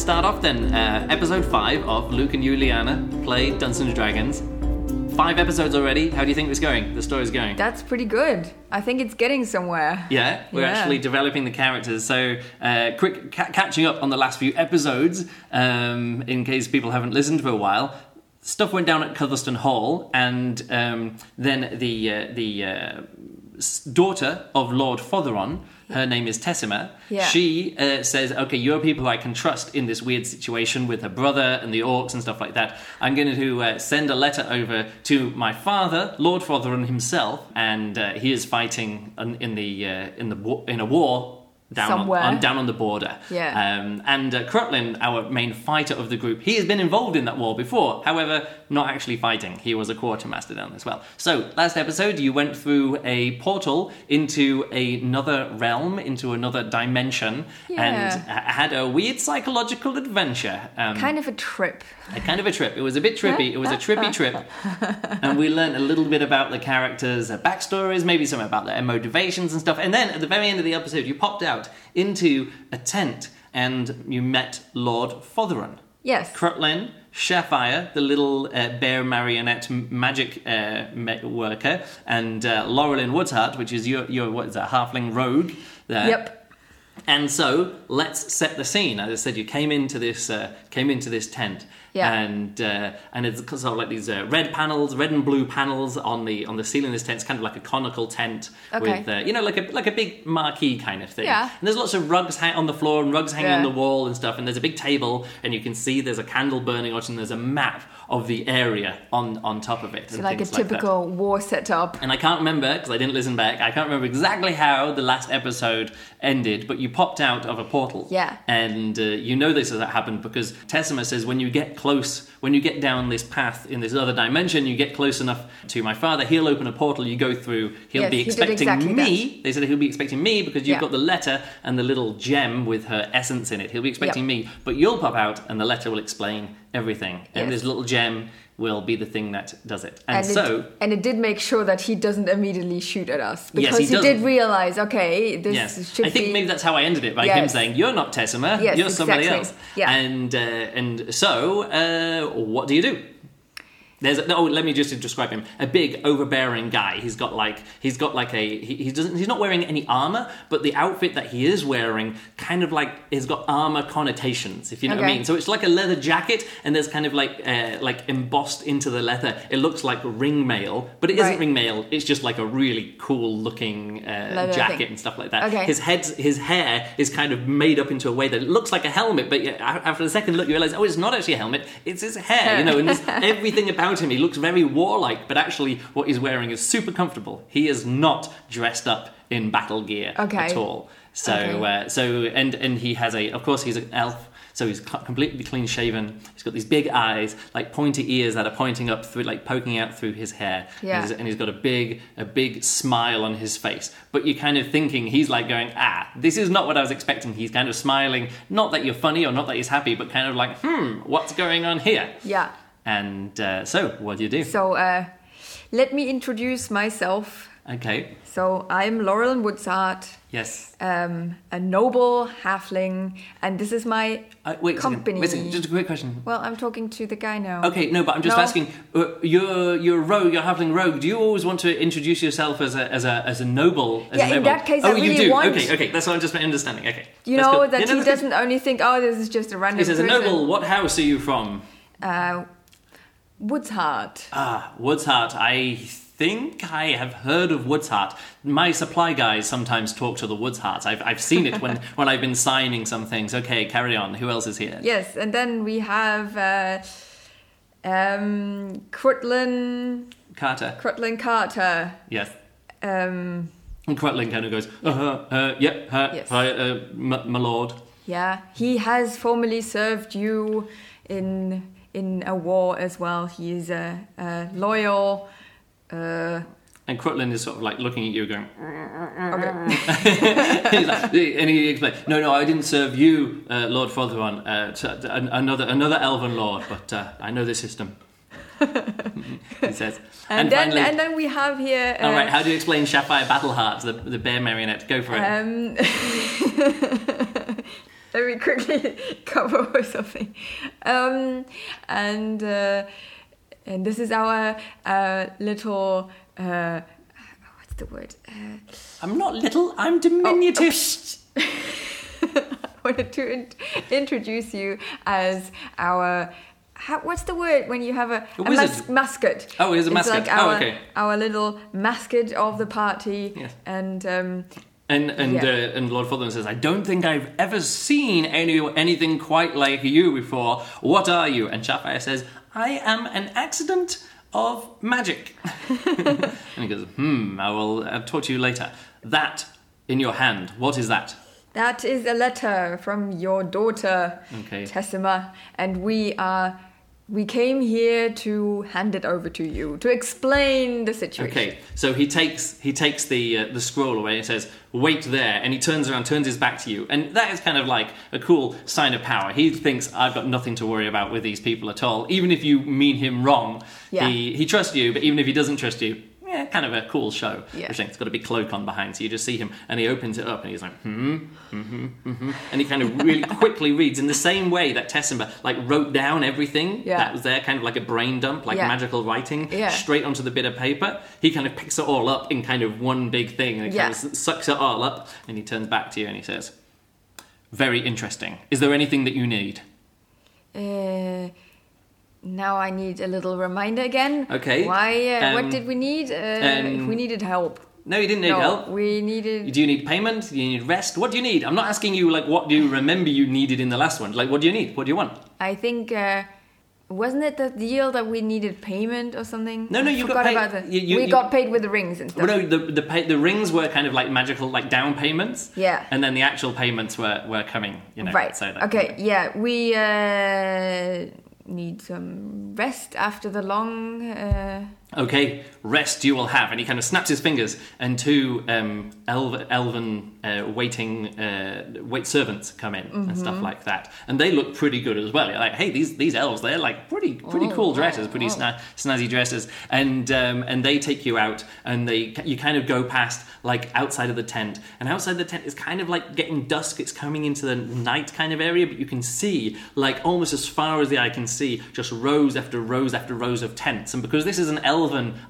let's start off then. Uh, episode five of Luke and Juliana play Dungeons and Dragons. Five episodes already. How do you think it's going? The story's going. That's pretty good. I think it's getting somewhere. Yeah, we're Yeah. actually developing the characters. So, uh, quick ca- catching up on the last few episodes, um, in case people haven't listened for a while. Stuff went down at Cutherston Hall, and um, then the uh, the uh, daughter of Lord Fotheron, her name is Tessima. Yeah. She uh, says, "Okay, you're people I can trust in this weird situation with her brother and the orcs and stuff like that. I'm going to uh, send a letter over to my father, Lord Fotheron himself, and uh, he is fighting in, in the uh, in the in a war." Down Somewhere. on, on down on the border, Yeah. Um, and uh, Crutlin, our main fighter of the group, he has been involved in that war before. However, not actually fighting. He was a quartermaster down as well. So, last episode, you went through a portal into another realm, into another dimension, and Yeah. h- had a weird psychological adventure. Um, Kind of a trip. a kind of a trip. It was a bit trippy. It was a trippy trip, and we learned a little bit about the characters' backstories, maybe some about their motivations and stuff. And then at the very end of the episode, you popped out into a tent and you met Lord Fotheron. Yes. Crutlin, Sapphire, the little uh, bear marionette magic uh, worker, and uh, Laurelin Woodhart, which is your, your what is that, halfling rogue there. Yep. And so let's set the scene. As I said, you came into this uh, came into this tent, Yeah. and uh, and it's sort of like these uh, red panels, red and blue panels on the on the ceiling of this tent. It's kind of like a conical tent Okay. with uh, you know like a like a big marquee kind of thing. Yeah. And there's lots of rugs hang- on the floor and rugs hanging on the wall and stuff. And there's a big table, and you can see there's a candle burning on and there's a map of the area on on top of it. So like a that. typical war setup. And I can't remember because I didn't listen back. I can't remember exactly how the last episode ended, but you popped out of a portal. Yeah. And uh, you know this has that happened because Tessima says when you get close, when you get down this path in this other dimension, you get close enough to my father, he'll open a portal, you go through, he'll Yes, be he expecting exactly me. They said he'll be expecting me because you've Yeah. got the letter and the little gem with her essence in it. He'll be expecting Yeah. me, but you'll pop out and the letter will explain everything. And Yes. this little gem will be the thing that does it. And, And, so. it, and it did make sure that he doesn't immediately shoot at us Yes, because he he, did realize, okay, this Yes, should I think be. maybe that's how I ended it by him saying, "You're not Tessima, Yes, you're somebody exactly. else." Yeah. And uh, and so, uh, what do you do? There's a, no. Let me just describe him. A big, overbearing guy. He's got like he's got like a he, he doesn't he's not wearing any armor, but the outfit that he is wearing kind of like has got armor connotations, if you know what I mean. So it's like a leather jacket, and there's kind of like uh, like embossed into the leather. It looks like ring mail, but it not Right. ring mail. It's just like a really cool looking uh, jacket thing. and stuff like that. Okay. His head, his hair is kind of made up into a way that it looks like a helmet, but after the second look, you realize, oh, it's not actually a helmet; it's his hair. You know, and everything about him, he looks very warlike, but actually, what he's wearing is super comfortable. He is not dressed up in battle gear Okay. at all. So, Okay. uh, so, and and he has a, of course, he's an elf. So he's completely clean shaven. He's got these big eyes, like pointy ears that are pointing up through, like poking out through his hair. Yeah. And he's, and he's got a big, a big smile on his face. But you're kind of thinking he's like going, ah, this is not what I was expecting. He's kind of smiling, not that you're funny or not that he's happy, but kind of like, hmm, what's going on here? yeah. And uh, so, what do you do? So uh, let me introduce myself. Okay. So I'm Laurel Woodsart, Yes. um, a noble halfling, and this is my Uh, wait, a second. company. Wait. Just a quick question. Well, I'm talking to the guy now. Okay, no, but I'm just No. asking. Uh, you're you're a rogue. You're a halfling rogue. Do you always want to introduce yourself as a as a as a noble? As Yeah, a in noble? that case, oh, I you really do. want- Okay, okay, that's what I'm just understanding. Okay, You That's know good. that Yeah, no, he doesn't only think, oh, this is just a random He says, "A noble. What house are you from?" Uh, Woodsheart. Ah, Woodshart. I think I have heard of Woodshart. My supply guys sometimes talk to the Woodsharts. I've I've seen it when when I've been signing some things. Okay, carry on. Who else is here? Yes, and then we have uh, um, Crutlin, Carter. Crutlin Carter. Yes. Um, And Crutlin kind of goes, uh huh, uh, yep, uh, Yes. uh, m- my lord. yeah, he has formerly served you in in a war as well. He is a, a loyal. Uh, And Crutlin is sort of like looking at you, going, okay. Like, and he explains, "No, no, I didn't serve you, uh, Lord Fotheron, uh, t- t- an- another another elven lord, but uh, I know the system." he says, And, then and then we have here. Uh, all right, how do you explain Sapphire Battleheart, the the bear marionette? Go for it. um, let me quickly cover with something. Um, and uh, and this is our uh, little uh, what's the word? Uh, I'm not little, I'm diminutive. I wanted to in- introduce you as our. How, what's the word when you have a, A a mas- mascot? Oh, he's a It's mascot. Like Oh, our, okay. Our little mascot of the party, Yes. and um, And and Yeah. uh, and Lord Fotheron says, "I don't think I've ever seen any anything quite like you before. What are you?" And Sapphire says, "I am an accident of magic." and he goes, "Hmm. I will uh, talk to you later. That in your hand. What is that?" that is a letter from your daughter, Okay. Tessima, and we are. We came here to hand it over to you to explain the situation. Okay, so he takes he takes the uh, the scroll away and says, "Wait there," and he turns around, turns his back to you, and that is kind of like a cool sign of power. He thinks I've got nothing to worry about with these people at all. Even if you mean him wrong, Yeah. he he trusts you. But even if he doesn't trust you, yeah, kind of a cool show. Yeah. Which it's got a big cloak on behind, so you just see him, and he opens it up, and he's like, hmm, hmm, hmm, and he kind of really quickly reads in the same way that Tessima like wrote down everything Yeah. that was there, kind of like a brain dump, like Yeah. magical writing, Yeah. straight onto the bit of paper. He kind of picks it all up in kind of one big thing and he kind of sucks it all up and he turns back to you and he says, Very interesting. Is there anything that you need? Uh, now I need a little reminder again. Okay. Why? Uh, Um, what did we need? Uh, um, we needed help. No, you didn't need no, help. we needed. Do you need payment? Do you need rest? What do you need? I'm not asking you like what do you remember you needed in the last one. Like what do you need? What do you want? I think. Uh, wasn't it the deal that we needed payment or something? No, no, you got paid- about the. you- you- we you- got paid with the rings and stuff. Well, no, the the, pay, the rings were kind of like magical, like down payments. Yeah. And then the actual payments were were coming. You know. right. So that, okay. Yeah, we uh, need some rest after the long. Uh, Okay, rest you will have. And he kind of snaps his fingers, and two um, elv- elven uh, waiting uh, wait servants come in and Mm-hmm. stuff like that. And they look pretty good as well. You're like, hey, these these elves, they're like pretty pretty Oh, cool dresses, pretty wow. sna- snazzy dresses. And um, and they take you out, and they you kind of go past like outside of the tent, and outside the tent is kind of like getting dusk. It's coming into the night kind of area, but you can see like almost as far as the eye can see, just rows after rows after rows of tents. And because this is an elven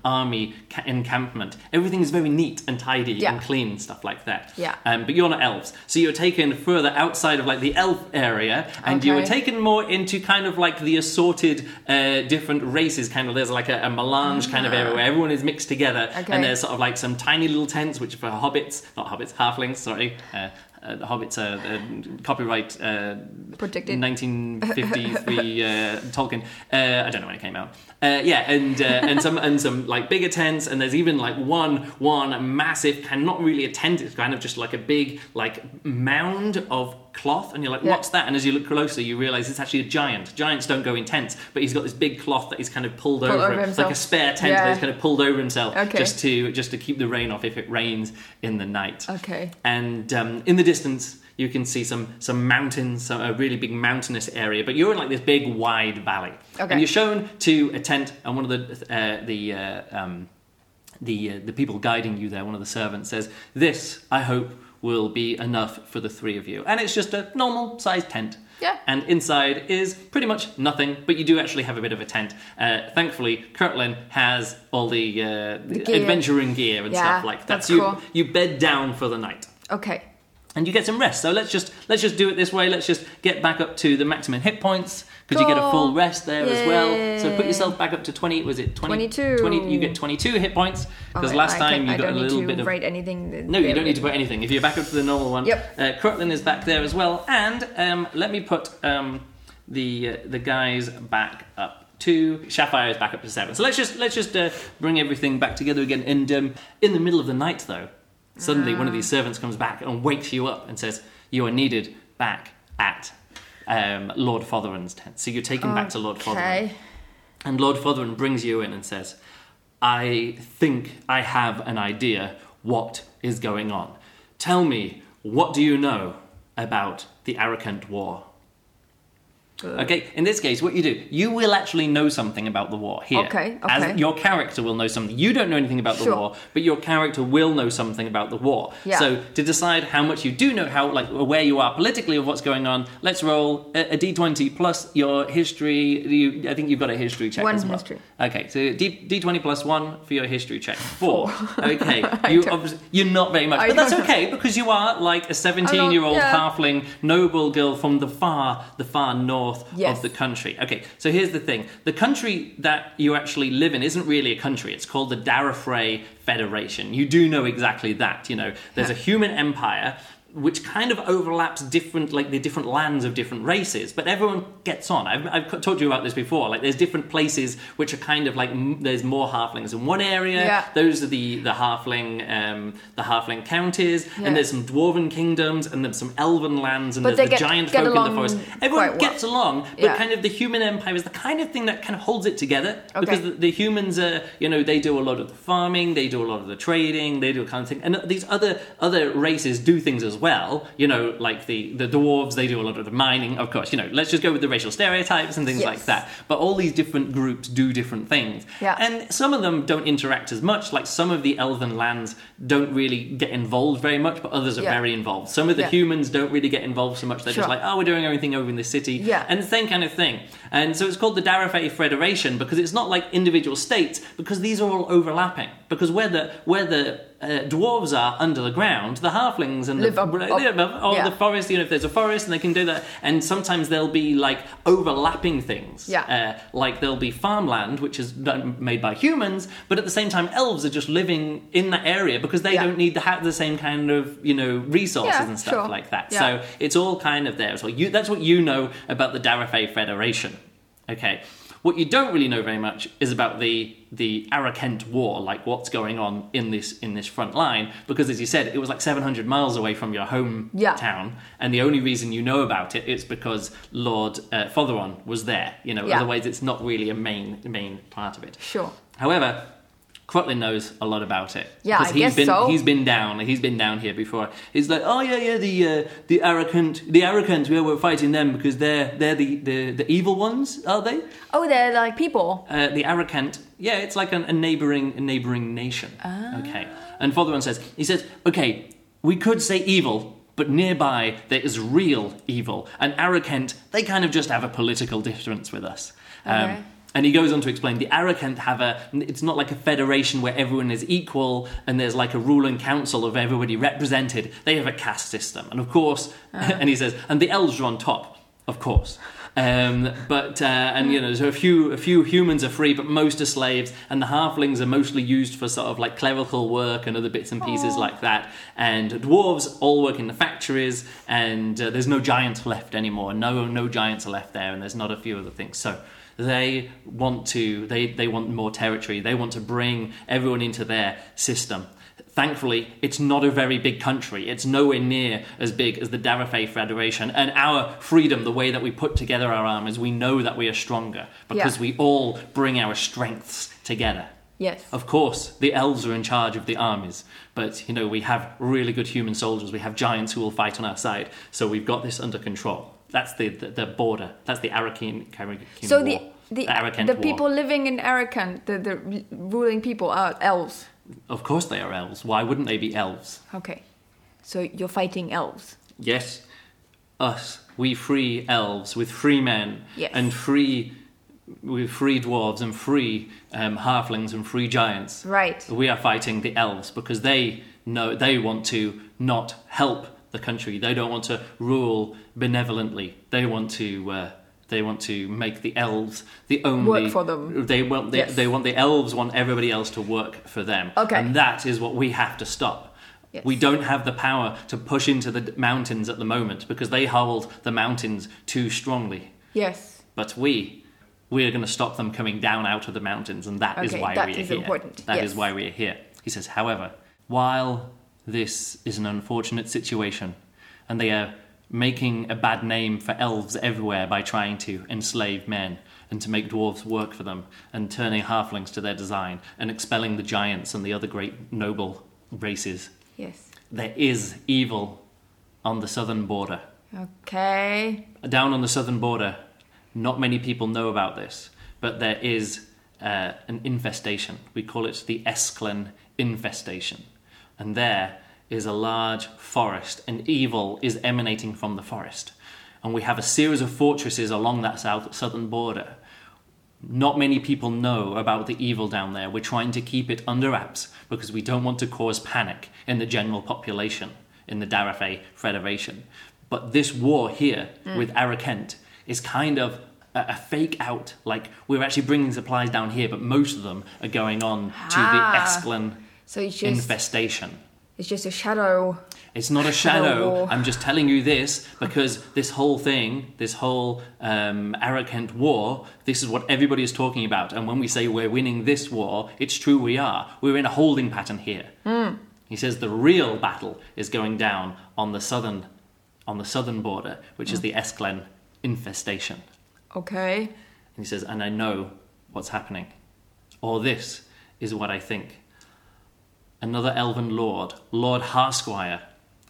army ca- encampment, everything is very neat and tidy Yeah. and clean, stuff like that. Yeah. Um, but you're not elves, so you're taken further outside of like the elf area, and you were taken more into kind of like the assorted uh, different races. Kind of there's like a, a melange kind of area where everyone is mixed together, Okay. and there's sort of like some tiny little tents which are for hobbits, not hobbits, halflings. Sorry. Uh, uh, the Hobbits are uh, copyright uh, Protected. 1953 uh, Tolkien. Uh, I don't know when it came out. Uh, yeah, and uh, and some and some like bigger tents, and there's even like one one massive kind not really a tent. It's kind of just like a big like mound of cloth, and you're like, Yeah. what's that? And as you look closer, you realize it's actually a giant. Giants don't go in tents, but he's got this big cloth that he's kind of pulled Pulled over, over him, like a spare tent Yeah. that he's kind of pulled over himself Okay. just to just to keep the rain off if it rains in the night. okay. And um, in the distance, you can see some some mountains, some, a really big mountainous area. But you're in like this big wide valley, Okay. and you're shown to a tent, and one of the uh, the uh, um, the uh, the people guiding you there, one of the servants says, "This, I hope, will be enough for the three of you." And it's just a normal sized tent. Yeah. And inside is pretty much nothing, but you do actually have a bit of a tent. Uh, thankfully, Crutlin has all the, uh, the gear. adventuring gear and Yeah, stuff like that. that's so you, cool. you bed down for the night Okay. and you get some rest. So let's just let's just do it this way. Let's just get back up to the maximum hit points because you get a full rest there as well. So put yourself back up to twenty. Was it 20, 22. 20 you get twenty two hit points because last I time can- you got a little bit of. write anything. No, you don't need to put anything. If you're back up to the normal one, Yep. Uh, is back there as well, and um, let me put um, the uh, the guys back up. Two Sapphire is back up to seven. So let's just let's just uh, bring everything back together again. And um, in the middle of the night, though, suddenly one of these servants comes back and wakes you up and says, "You are needed back at um, Lord Fotheron's tent." So you're taken back to Lord Fotheron. And Lord Fotheron brings you in and says, I think I have an idea what is going on. Tell me, what do you know about the Arakant War? Uh, okay, in this case, what you do, you will actually know something about the war here. Okay, As your character will know something. You don't know anything about the Sure. war, but your character will know something about the war. Yeah. So to decide how much you do know, how like where you are politically of what's going on, let's roll a, a d20 plus your history. You, I think you've got a history check One as well. history. Okay, so D, d20 plus one for your history check. Four. Okay, you you're not very much, I but that's know. okay because you are like a 17 year old yeah. halfling noble girl from the far, the far north Yes. of the country. Okay, so here's the thing: the country that you actually live in isn't really a country. It's called the Darafray Federation. You do know exactly that. You know, there's a human empire. Which kind of overlaps different, like the different lands of different races, but everyone gets on. I've, I've talked to you about this before. Like, there's different places which are kind of like m- there's more halflings in one area. Yeah. Those are the the halfling, um, the halfling counties, Yeah. and there's some dwarven kingdoms, and there's some elven lands, and But there's the get- giant get folk in the forest. Everyone well. gets along, but Yeah. kind of the human empire is the kind of thing that kind of holds it together Okay. because the, the humans are, you know, they do a lot of the farming, they do a lot of the trading, they do a kind of thing, and these other other races do things as well. You know, like the the dwarves, they do a lot of the mining. Of course, you know, let's just go with the racial stereotypes and things Yes. like that. But all these different groups do different things, Yeah. and some of them don't interact as much. Like some of the elven lands don't really get involved very much, but others are Yeah. very involved. Some of the Yeah. humans don't really get involved so much. They're just like, oh, we're doing everything over in the city. Yeah. And the same kind of thing. And so it's called the Darafay Federation because it's not like individual states, because these are all overlapping. Because where the where the uh, dwarves are under the ground, the halflings and Live the, up- live up- or yeah. the forest. You know, if there's a forest, and they can do that. And sometimes there'll be like overlapping things. Yeah. Uh, like there'll be farmland, which is done, made by humans, but at the same time, elves are just living in that area because they Yeah. don't need to have the same kind of you know resources Yeah, and stuff sure. like that. So it's all kind of there as well. You, that's what you know about the Darafay Federation. Okay. What you don't really know very much is about the the Arakent War, like what's going on in this in this front line, because as you said, it was like 700 miles away from your hometown, Yeah. and the only reason you know about it is because Lord uh, Fotheron was there. You know, Yeah. otherwise it's not really a main main part of it. Sure. However, Crutlin knows a lot about it. Yeah, because I he's guess been so. he's been down. He's been down here before. He's like, oh yeah, yeah, the uh, the Arakant, the Arakant. Yeah, we're fighting them because they're they're the, the, the evil ones, are they? Oh, they're like people. Uh, the Arakant, yeah, it's like an, a neighboring a neighboring nation. Ah. Okay, and Fotheron says, he says, okay, we could say evil. But nearby there is real evil, and Arakent they kind of just have a political difference with us. Um, Okay. And he goes on to explain the Arakant have a. It's not like a federation where everyone is equal and there's like a ruling council of everybody represented. They have a caste system, and of course, and he says, and the elves are on top, of course. Um, but uh, and you know, so a few a few humans are free, but most are slaves, and the halflings are mostly used for sort of like clerical work and other bits and pieces like that. And dwarves all work in the factories, and uh, there's no giants left anymore. No no giants are left there, and there's not a few other things. So they want to they, they want more territory they want to bring everyone into their system thankfully it's not a very big country it's nowhere near as big as the Darafay Federation and our freedom the way that we put together our armies we know that we are stronger because Yeah. we all bring our strengths together Yes. of course, the elves are in charge of the armies, but you know we have really good human soldiers. We have giants who will fight on our side, so we've got this under control. That's the the, the border. That's the Arakan. So the the, Arakent the people living in Arakan, the, the ruling people are elves. Of course, they are elves. Why wouldn't they be elves? Okay. So you're fighting elves. Yes, us. We free elves with free men Yes. and free with free dwarves and free um, halflings and free giants. Right. We are fighting the elves because they know they want to not help the country. They don't want to rule benevolently. They want to. Uh, they want to make the elves the only Work for them. They want the, Yes. they want the elves want everybody else to work for them. Okay. and that is what we have to stop. Yes. We don't have the power to push into the mountains at the moment because they hold the mountains too strongly. Yes. But we, we're going to stop them coming down out of the mountains, and that is Okay, why that we are is here. important, That is yes. why we are here. He says, however, while this is an unfortunate situation, and they are making a bad name for elves everywhere by trying to enslave men and to make dwarves work for them and turning halflings to their design and expelling the giants and the other great noble races, Yes. there is evil on the southern border. Okay. Down on the southern border, Not many people know about this, but there is uh, an infestation. We call it the Esclen infestation. And there is a large forest, and evil is emanating from the forest. And we have a series of fortresses along that south, southern border. Not many people know about the evil down there. We're trying to keep it under wraps because we don't want to cause panic in the general population in the Darafay Federation. But this war here with Arakent is kind of a, fake out. Like we're actually bringing supplies down here, but most of them are going on to Ah. the Esclan So it's just infestation. it's just a shadow. It's not a Shadow war. I'm just telling you this because this whole thing, this whole um, Arakent war, this is what everybody is talking about. And when we say we're winning this war, it's true we are. We're in a holding pattern here. He says the real battle is going down on the southern, on the southern border, which is the Esclen infestation. Okay. And he says, and I know what's happening. Or this is what I think. Another elven lord, Lord Harsquire,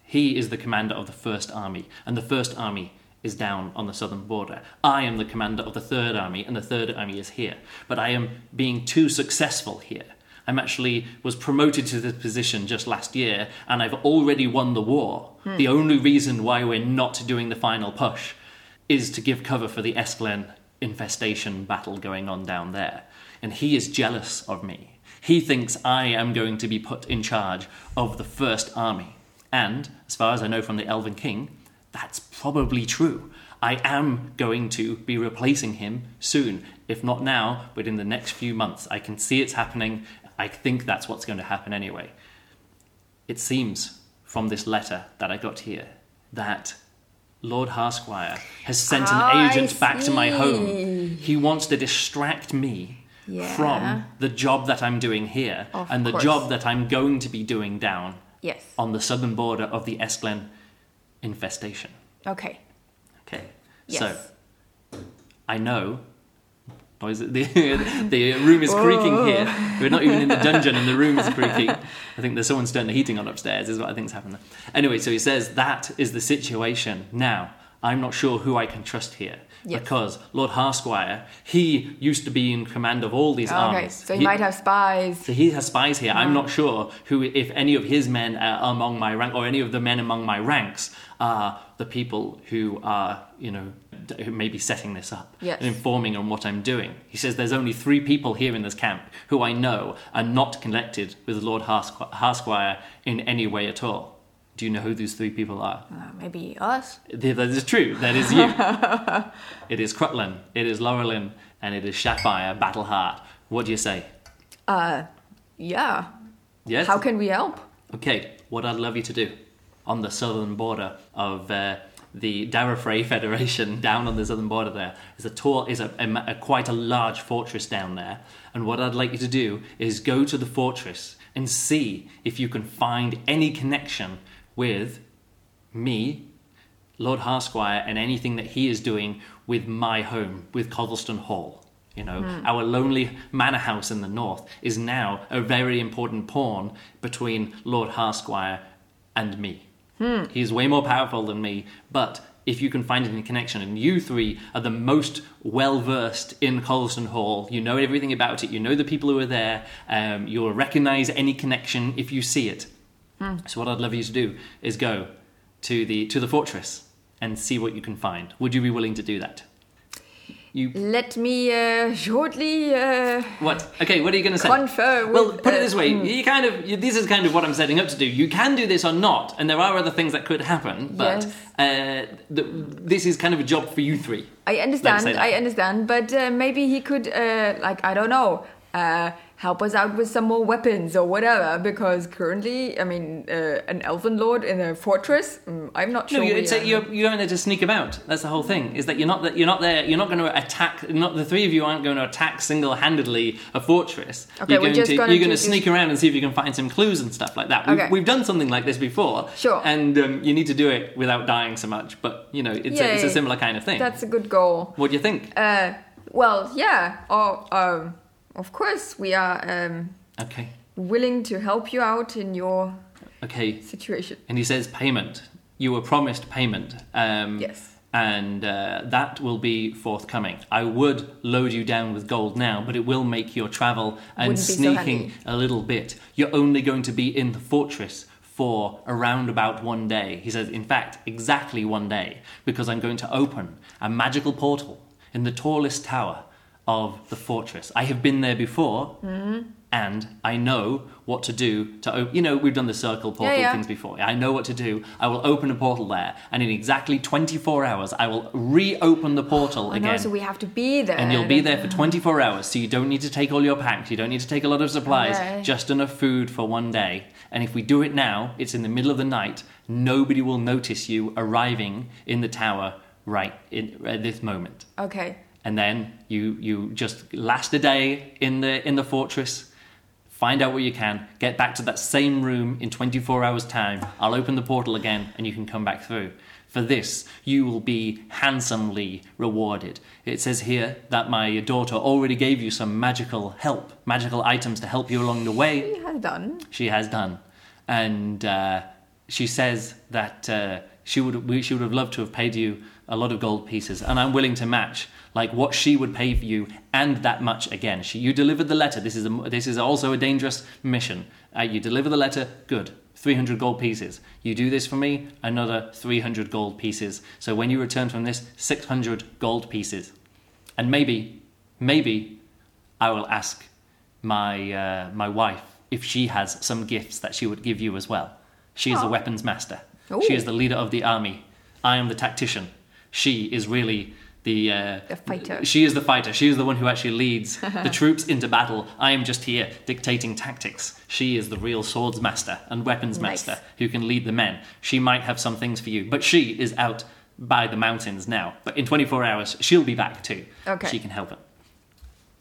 he is the commander of the First Army, and the First Army is down on the southern border. I am the commander of the Third Army, and the Third Army is here. But I am being too successful here. I'm actually was promoted to this position just last year, and I've already won the war. Hmm. The only reason why we're not doing the final push is to give cover for the Esclen infestation battle going on down there. And he is jealous of me. He thinks I am going to be put in charge of the first army. And, as far as I know from the Elven King, that's probably true. I am going to be replacing him soon. If not now, but in the next few months. I can see it's happening. I think that's what's going to happen anyway. It seems from this letter that I got here that Lord Harsquire has sent Ah, an agent back to my home. He wants to distract me Yeah. from the job that I'm doing here Of and the course. job that I'm going to be doing down Yes. on the southern border of the Esclen infestation. Okay. Okay. Yes. So I know. It the, the room is creaking oh. here. We're not even in the dungeon and the room is creaking. I think there's someone's turning the heating on upstairs, is what I think's happened there. Anyway, so he says that is the situation. Now, I'm not sure who I can trust here. Yes. Because Lord Harsquire, he used to be in command of all these Okay. armies. So he, might have spies. So he has spies here. I'm uh-huh. not sure who, if any of his men are among my rank, or any of the men among my ranks are the people who are, you know, who may be setting this up Yes. and informing on what I'm doing. He says there's only three people here in this camp who I know are not connected with Lord Harsqu- Harsquire in any way at all. Do you know who these three people are? Uh, maybe us. That is true. That is you. it is Crutlin, it is Laurelin, and it is Sapphire Battleheart. What do you say? Uh, yeah. Yes. How can we help? Okay, what I'd love you to do on the southern border of uh, the Darafray Federation, down on the southern border there, is a tall, is a, a, a quite a large fortress down there. And what I'd like you to do is go to the fortress and see if you can find any connection with me, Lord Harsquire, and anything that he is doing with my home, with Codleston Hall. You know, our lonely manor house in the north is now a very important pawn between Lord Harsquire and me. He's way more powerful than me, but if you can find any connection, and you three are the most well versed in Colston Hall, you know everything about it, you know the people who are there, um, you'll recognize any connection if you see it. So what I'd love you to do is go to the to the fortress and see what you can find. Would you be willing to do that? You Let me uh, shortly. Uh, what? Okay, what are you going to say? Confer with, well, put it uh, this way: you kind of you, this is kind of what I'm setting up to do. You can do this or not, and there are other things that could happen. But uh, the, this is kind of a job for you three. I understand. I understand. But uh, maybe he could, uh, like, I don't know, uh, help us out with some more weapons or whatever. Because currently, I mean, uh, an elven lord in a fortress. mm, I'm not No, sure. you, we it's a, you're, you're going there to sneak about. That's the whole thing. Is that you're not that you're not there. You're not going to attack. Not the three of you aren't going to attack single-handedly a fortress. Okay, you're going to you're going to sneak around and see if you can find some clues and stuff like that. We've, Okay. we've done something like this before. Sure. And um, you need to do it without dying so much. But you know, it's, a, it's a similar kind of thing. That's a good goal. What do you think? Uh, well, yeah. Or, um, of course, we are um, Okay. willing to help you out in your Okay. situation. And he says payment. You were promised payment. Um, Yes. and uh, that will be forthcoming. I would load you down with gold now, but it will make your travel and Wouldn't be so sneaking a little bit. You're only going to be in the fortress for around about one day. He says, in fact, exactly one day, because I'm going to open a magical portal in the tallest tower of the fortress. I have been there before, Mm-hmm. and I know what to do to open. You know, we've done the circle portal yeah. things before. I know what to do. I will open a portal there, and in exactly 24 hours, I will reopen the portal I again. know, so we have to be there. And you'll be there for 24 hours, so you don't need to take all your packs, you don't need to take a lot of supplies, Okay. just enough food for one day. And if we do it now, it's in the middle of the night, nobody will notice you arriving in the tower right in, at this moment. Okay. And then you, you just last a day in the, in the fortress, find out what you can, get back to that same room in 24 hours' time. I'll open the portal again, and you can come back through. For this, you will be handsomely rewarded. It says here that my daughter already gave you some magical help, magical items to help you along the way she has done. she has done, and uh, she says that uh, she would she would have loved to have paid you a lot of gold pieces, and I'm willing to match like what she would pay for you and that much again. She, you delivered the letter. This is a, this is also a dangerous mission. Uh, you deliver the letter, good. 300 gold pieces. You do this for me, another 300 gold pieces. So when you return from this, 600 gold pieces. And maybe, maybe I will ask my uh, my wife if she has some gifts that she would give you as well. She is a Oh. weapons master. Ooh. She is the leader of the army. I am the tactician. She is really the uh, The fighter. She is the fighter. She is the one who actually leads the troops into battle. I am just here dictating tactics. She is the real swords master and weapons Nice. master who can lead the men. She might have some things for you, but she is out by the mountains now. But in 24 hours, she'll be back too. Okay. She can help him.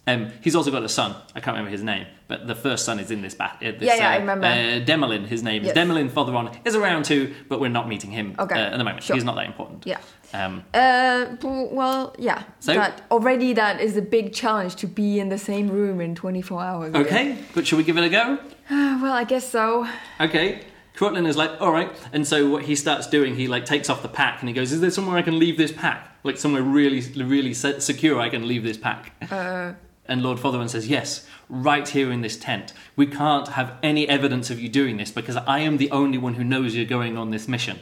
Um, he's also got a son. I can't remember his name, but the first son is in this bat. Uh, this, Yeah, yeah, uh, I remember. Uh, Demelin, his name Yes. is Demelin. Fotheron is around too, but we're not meeting him Okay, uh, at the moment. sure. He's not that important. Yeah. Um, Uh, well, yeah. So- that already that is a big challenge to be in the same room in 24 hours. okay, but should we give it a go? Uh, well, I guess so. Okay. Crutlin is like, all right, and so what he starts doing, he like takes off the pack and he goes, "Is there somewhere I can leave this pack? Like somewhere really, really secure I can leave this pack?" Uh, And Lord Fotherman says, Yes, right here in this tent. We can't have any evidence of you doing this because I am the only one who knows you're going on this mission.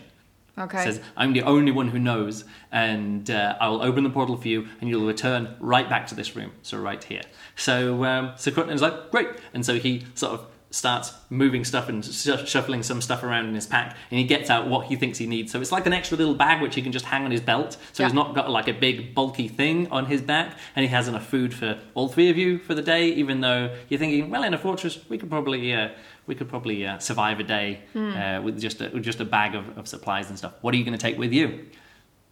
Okay. Says, I'm the only one who knows, and uh, I will open the portal for you, and you'll return right back to this room. So, right here. So, um, so Crutlin's like, Great. And so he sort of starts moving stuff and sh- shuffling some stuff around in his pack, and he gets out what he thinks he needs. So, it's like an extra little bag which he can just hang on his belt. So, he's not got like a big bulky thing on his back, and he has enough food for all three of you for the day. Even though you're thinking, well, in a fortress, we could probably uh, we could probably uh, survive a day uh, with just a, with just a bag of, of supplies and stuff. What are you going to take with you?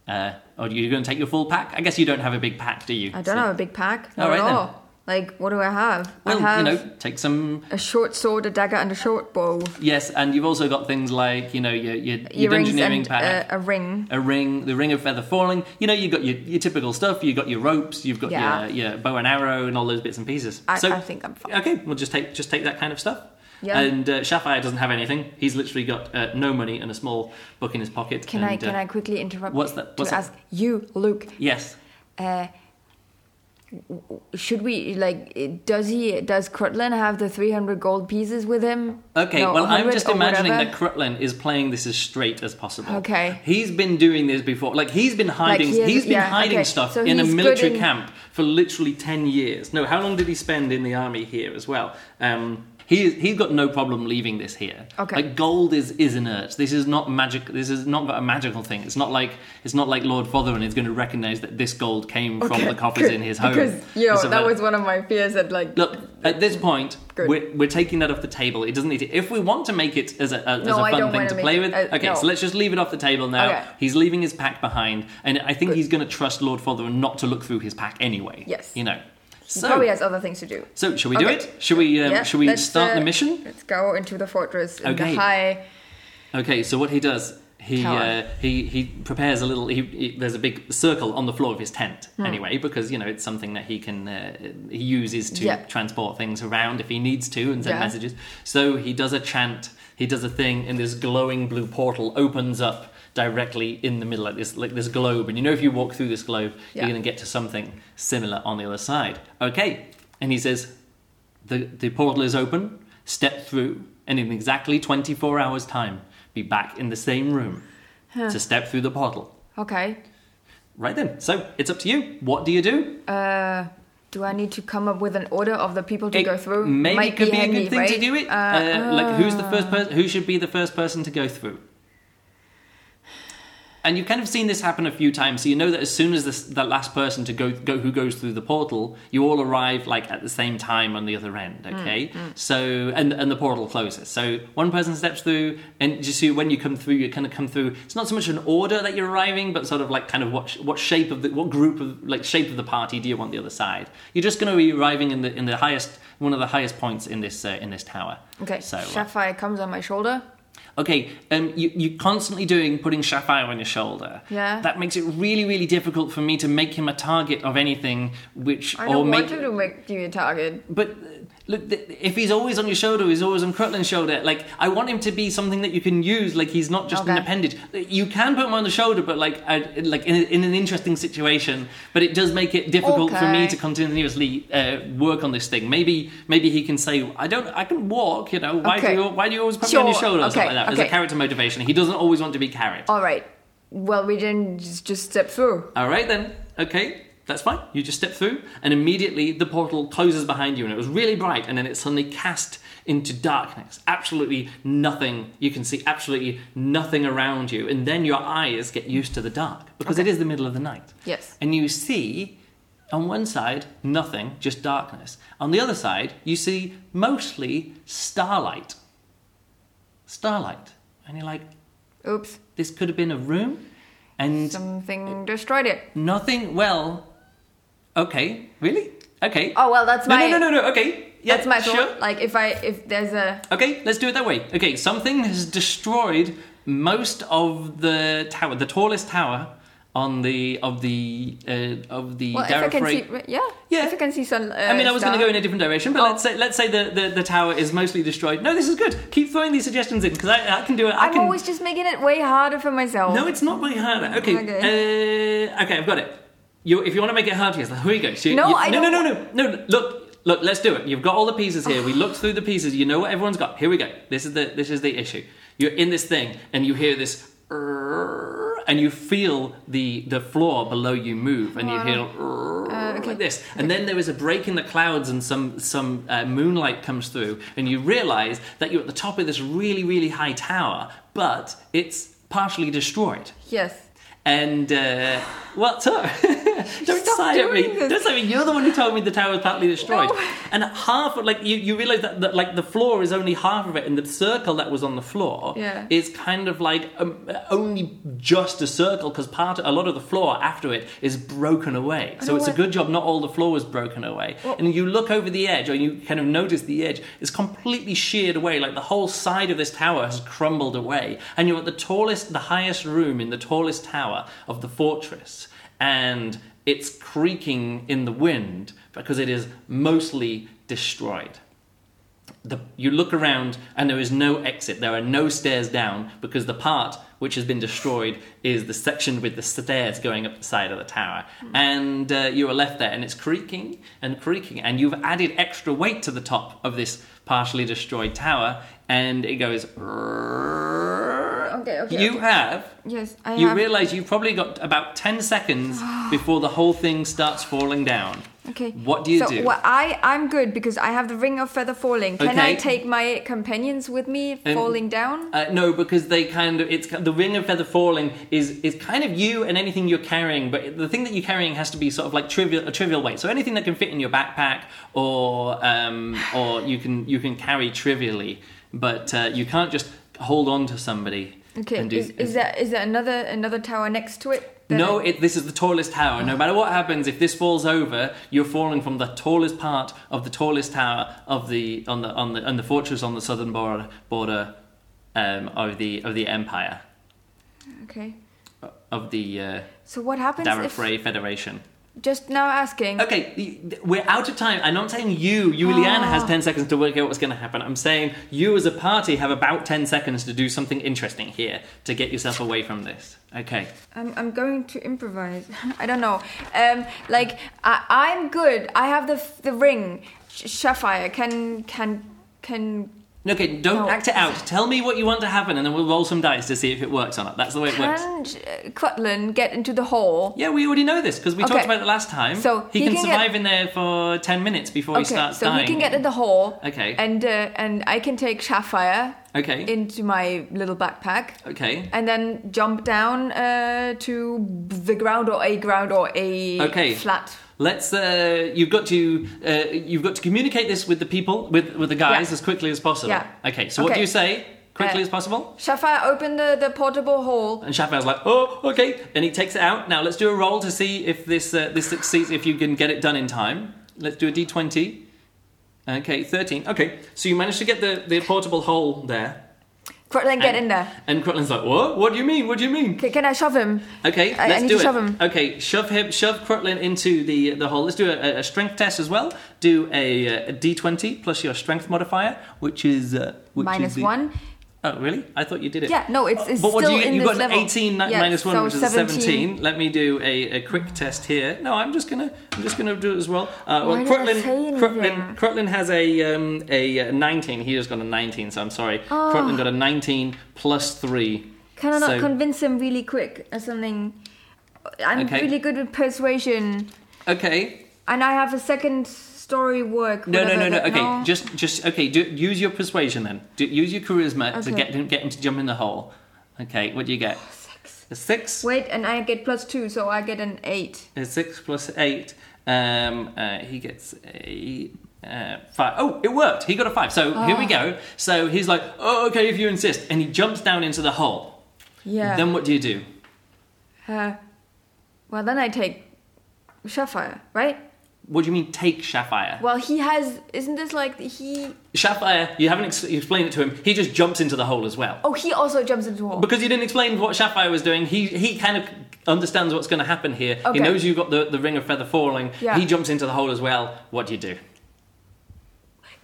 Uh, or are you going to take your full pack? I guess you don't have a big pack, do you? I don't So- have a big pack. All Not right at then. all. Like, what do I have? Well, I have you know, take some. a short sword, a dagger, and a short bow. Yes, and you've also got things like you know your your, your and pack. uh, a ring. a ring, the ring of feather falling. You know, you've got your, your typical stuff. You've got your ropes. You've got Yeah. your, your bow and arrow and all those bits and pieces. I, so, I think I'm fine. okay, we'll just take just take that kind of stuff. Yeah. And uh, Sapphire doesn't have anything. He's literally got uh, no money and a small book in his pocket. Can I can uh, I quickly interrupt what's that- what's to that? ask you, Luke? Yes. Uh, should we like? Does he? Does Crutlin have the three hundred gold pieces with him? Okay, No, well, I'm just imagining that Crutlin is playing this as straight as possible. Okay. He's been doing this before. Like, he's been hiding, he has- he's been yeah, hiding okay. stuff So in a military in- camp for literally 10 years. No, how long did he spend in the army here as well? Um, he, he's got no problem leaving this here. Okay. Like gold is, is inert. This is not magic. This is not a magical thing. It's not like it's not like Lord Fotherman is going to recognize that this gold came from the coffers in his home. Because you know stuff that was one of my fears. That like Look, at this point, Good. we're, we're taking that off the table. It doesn't need to. If we want to make it as a, a, as No, a I fun thing wanna play it, with, uh, okay, no. so let's just leave it off the table now. Okay. He's leaving his pack behind, and I think Good. he's going to trust Lord Fotherman not to look through his pack anyway. Yes. You know. He So, probably has other things to do. so shall we do it? Shall we? Um, Yeah, shall we start the uh, mission? Let's go into the fortress. in Okay. The high. Okay, so what he does, he uh, he he prepares a little. He, he, there's a big circle on the floor of his tent Hmm. anyway, because you know it's something that he can uh, he uses to Yeah. transport things around if he needs to and send Yeah. messages. So he does a chant. He does a thing, and this glowing blue portal opens up directly in the middle, like this, like this globe. And you know, if you walk through this globe, Yeah. you're going to get to something similar on the other side. Okay. And he says, the, the portal is open, step through, and in exactly 24 hours' time, be back in the same room to step through the portal. Okay. Right then. So it's up to you. What do you do? Uh, do I need to come up with an order of the people to It go through? Maybe Might could be, handy, a good thing right? to do it. Uh, Uh, like who's the first person? Who should be the first person to go through? And you've kind of seen this happen a few times, so you know that as soon as this, that last person to go, go who goes through the portal, you all arrive like at the same time on the other end. Mm, Okay, so and and the portal closes. So one person steps through, and just see when you come through, you kind of come through. It's not so much an order that you're arriving, but sort of like kind of what what shape of the what group of like shape of the party do you want the other side? You're just going to be arriving in the in the highest one of the highest points in this uh, in this tower. Okay. So uh, Sapphire comes on my shoulder. Okay, um, you, you're constantly doing putting Sapphire on your shoulder. Yeah. That makes it really, really difficult for me to make him a target of anything which I or don't make. want you to make you a target. But look, if he's always on your shoulder, he's always on Crutlin's shoulder. Like I want him to be something that you can use. Like he's not just an appendage. You can put him on the shoulder, but like I, like in, in an interesting situation. But it does make it difficult for me to continuously uh, work on this thing. Maybe maybe he can say, I don't, I can walk. You know, why Okay. do you why do you always put me on your shoulder or okay, something like that? As a character motivation, he doesn't always want to be carried. All right. Well, we didn't just, just step through. All right then. Okay, that's fine. You just step through, and immediately the portal closes behind you, and it was really bright, and then it suddenly cast into darkness. Absolutely nothing. You can see absolutely nothing around you, and then your eyes get used to the dark because it Okay. is the middle of the night. Yes. And you see, on one side, nothing, just darkness. On the other side, you see mostly starlight. Starlight. And you're like, Oops. this could have been a room, and Something destroyed it. Nothing. Well, okay, really? Okay. Oh well, that's no, my. no, no, no, no. Okay. Yeah, That's my sure. thought. Like if I if there's a Okay, let's do it that way. Okay, something has destroyed most of the tower, the tallest tower on the of the uh, of the well, if I can see yeah Yeah. if I can see sun. Uh, I mean, I was going to go in a different direction, but Oh. let's say let's say the, the, the tower is mostly destroyed. No, this is good. Keep throwing these suggestions in because I, I can do it. I I'm can. always just making it way harder for myself. No, it's not way harder. Okay. Okay. Uh, okay, I've got it. You, if you want to make it hard, yes. Here you go. So No, you- I no, no, don't no, no, no. no. Look, look. Let's do it. You've got all the pieces here. we looked through the pieces. You know what everyone's got. Here we go. This is the this is the issue. You're in this thing, and you hear this, and you feel the the floor below you move, and you hear Uh, okay. like this, and then there is a break in the clouds, and some some uh, moonlight comes through, and you realise that you're at the top of this really really high tower, but it's partially destroyed. Yes. And uh, what's up? Don't Stop sigh at me. this. Don't sigh at me. You're the one who told me the tower was partly destroyed. No. And half of like you, you realize that, that like the floor is only half of it, and the circle that was on the floor Yeah. is kind of like um, only just a circle because part a lot of the floor after it is broken away. So it's a good job not all the floor was broken away. Well- and you look over the edge, or you kind of notice the edge is completely sheared away. Like the whole side of this tower has crumbled away, and you're at the tallest, the highest room in the tallest tower of the fortress, and it's creaking in the wind because it is mostly destroyed. The, you look around and there is no exit. There are no stairs down because the part which has been destroyed is the section with the stairs going up the side of the tower. And uh, you are left there and it's creaking and creaking. And you've added extra weight to the top of this partially destroyed tower and it goes. Okay. Okay. You okay. have. Yes, I You have. realize you've probably got about 10 seconds before the whole thing starts falling down. Okay. What do you so, do? Well, I I'm good because I have the ring of feather falling. Can I take my companions with me Um, falling down? Uh, no, because they kind of it's the ring of feather falling is is kind of you and anything you're carrying, but the thing that you're carrying has to be sort of like trivial a trivial weight. So anything that can fit in your backpack or um, or you can you can carry trivially, but uh, you can't just hold on to somebody. Okay. and do- Is, is there is there another another tower next to it? No, it, this is the tallest tower. No matter what happens, if this falls over, you're falling from the tallest part of the tallest tower of the on the on the on the fortress on the southern border border um, of the of the empire Okay. of the uh, So what happens if Federation. Just now asking. Okay, we're out of time. I'm not saying you, Juliana, has 10 seconds to work out what's going to happen. I'm saying you as a party have about 10 seconds to do something interesting here to get yourself away from this. Okay. I'm, I'm going to improvise. I don't know. Um, like I, I'm good. I have the the ring. Sh- Sapphire can can can Okay, don't No. act it out. Tell me what you want to happen and then we'll roll some dice to see if it works or not. That's the way it works. can uh, get into the hole? Yeah, we already know this because we talked about it last time. So he, he can, can survive in there for 10 minutes before he Okay, starts so dying. he can get in the hole. Okay. And uh, and I can take Sapphire Okay. into my little backpack. okay. And then jump down uh, to the ground or a ground or a Okay. flat. Let's. Uh, you've got to. Uh, you've got to communicate this with the people, with with the guys, Yeah. as quickly as possible. Yeah. Okay. So what do you say? Quickly Uh, as possible. Sapphire, open the, the portable hole. And Sapphire's like, oh, okay, and he takes it out. Now let's do a roll to see if this uh, this succeeds. If you can get it done in time. Let's do a d20. Okay, 13. Okay, so you managed to get the, the portable hole there. Cortland, get and, in there. And Cortland's like, what? What do you mean? What do you mean? Can I shove him? Okay, I- I let's need do it. shove him. Okay, shove him, shove Cortland into the the hole. Let's do a, a strength test as well. Do a, a d20 plus your strength modifier, which is uh, which Minus is the- one. Oh, really? I thought you did it. Yeah, no, it's, it's But what still do you, in you this got an level. 18 ni- Yeah, minus 1 so which is a 17. Let me do a, a quick test here. No, I'm just gonna I'm just gonna do it as well. Uh, well Why did I Cortland, say anything? Cortland, Cortland has a um, a uh, 19. He has got a 19, so I'm sorry. Oh. Cortland got a 19 plus 3. Can I not So- convince him really quick or something? I'm Okay. really good with persuasion, Okay. and I have a second story work. No, no, no, no. Okay, just, just okay. Do, use your persuasion then. Do, use your charisma to get him, get him to jump in the hole. Okay, what do you get? Six. A six. Wait, and I get plus two, so I get an eight. A six plus eight. Um, uh, he gets a uh, five. Oh, it worked. He got a five. So here we go. So he's like, oh, okay, if you insist, and he jumps down into the hole. Yeah. Then what do you do? Uh, well, then I take Sapphire, right? What do you mean take Sapphire? Well, he has. Isn't this like he? Sapphire, you haven't ex- explained it to him. He just jumps into the hole as well. Oh, he also jumps into the hole. Because you didn't explain what Sapphire was doing, he he kind of understands what's going to happen here. He knows you've got the, the ring of feather falling. Yeah. He jumps into the hole as well. What do you do?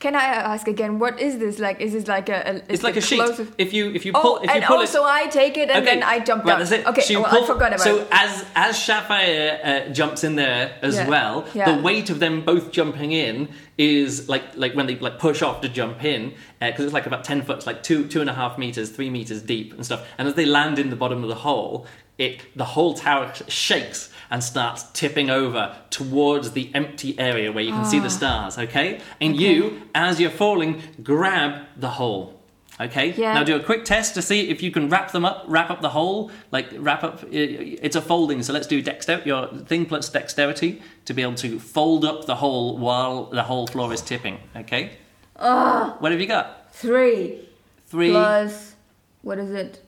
Can I ask again? What is this like? Is this like a? a It's like a sheet. explosive? If you if you pull Oh, if you and pull it, also I take it and then I jump right, down. That's it. Okay, so well, pull, I forgot about it. So it. as as Sapphire uh, jumps in there as Yeah, well, yeah. the weight of them both jumping in is like like when they like push off to jump in because it's like about ten foot, it's like two two and a half meters, three meters deep and stuff. And as they land in the bottom of the hole, it the whole tower shakes and starts tipping over towards the empty area where you can see the stars. Okay, and you as you're falling, grab the hole. Okay. Yeah. Now do a quick test to see if you can wrap them up, wrap up the hole, like wrap up. It's a folding, so let's do dexterity. Your thing plus dexterity to be able to fold up the hole while the whole floor is tipping. Okay. What have you got? Three Three. plus what is it?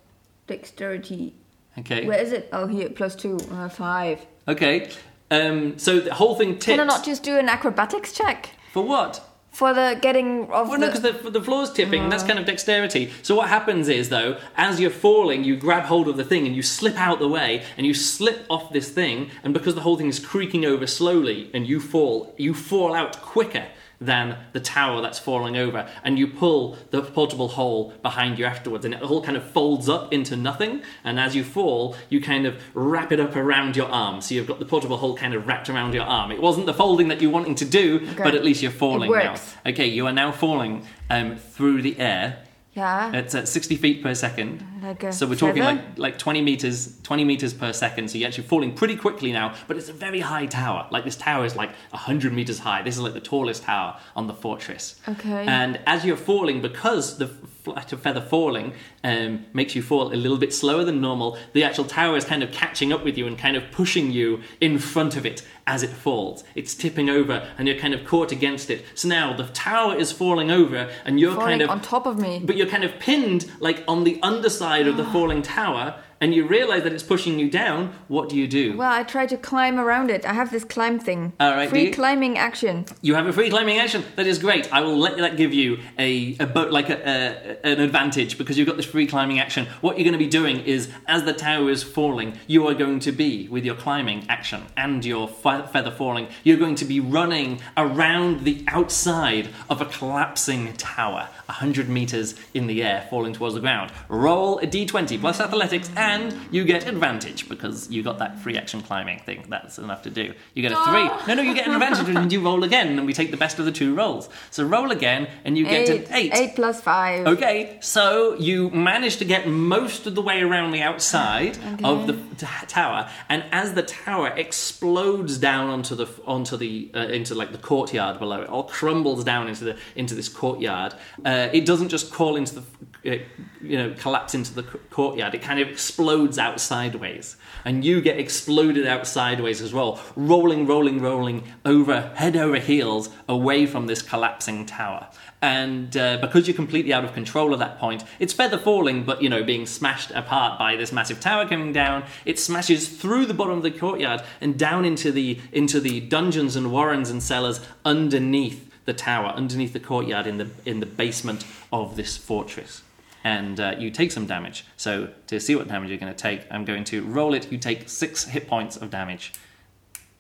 Dexterity. Okay. Where is it? Oh, here plus two. Uh, five. Okay. Um. So the whole thing tips. Can I not just do an acrobatics check For what? for the getting of Well, no, the? because the, the floor's tipping. and That's kind of dexterity. So what happens is, though, as you're falling, you grab hold of the thing and you slip out the way, and you slip off this thing, and because the whole thing is creaking over slowly, and you fall, you fall out quicker than the tower that's falling over, and you pull the portable hole behind you afterwards, and it all kind of folds up into nothing. And as you fall, you kind of wrap it up around your arm. So you've got the portable hole kind of wrapped around your arm. It wasn't the folding that you're wanting to do, Okay. but at least you're falling now. works. Okay, you are now falling um, through the air. yeah. It's at 60 feet per second. Like so we're talking feather? like like 20 meters, 20 meters per second. So you're actually falling pretty quickly now. But it's a very high tower. Like this tower is like 100 meters high. This is like the tallest tower on the fortress. Okay. And as you're falling, because the flight of feather falling um, makes you fall a little bit slower than normal, the actual tower is kind of catching up with you and kind of pushing you in front of it as it falls. It's tipping over and you're kind of caught against it. So now the tower is falling over and you're falling kind of on top of me. but you're kind of pinned like on the underside of the ah. falling tower and you realize that it's pushing you down, what do you do? Well, I try to climb around it. I have this climb thing. All right, Free climbing action. You have a free climbing action. That is great. I will let that give you a, a boat like a, a, an advantage because you've got this free climbing action. What you're going to be doing is, as the tower is falling, you are going to be with your climbing action and your fe- feather falling. You're going to be running around the outside of a collapsing tower, hundred meters in the air, falling towards the ground. Roll a d20 plus athletics, and you get advantage because you got that free action climbing thing. That's enough to do. You get a three. No, no, you get an advantage and you roll again, and we take the best of the two rolls. So roll again, and you get Eight. to eight. Eight plus five. Okay, so you manage to get most of the way around the outside of the t- tower, and as the tower explodes down onto the onto the uh, into like the courtyard below, it all crumbles down into the into this courtyard. Uh, it doesn't just crawl into the uh, you know collapse into the courtyard. It kind of explodes out sideways, and you get exploded out sideways as well, rolling, rolling, rolling over head over heels away from this collapsing tower and uh, because you're completely out of control at that point, it's feather falling, but you know, being smashed apart by this massive tower coming down. It smashes through the bottom of the courtyard and down into the into the dungeons and warrens and cellars underneath the tower, underneath the courtyard in the in the basement of this fortress. And uh, you take some damage. So to see what damage you're going to take, I'm going to roll it. You take six hit points of damage.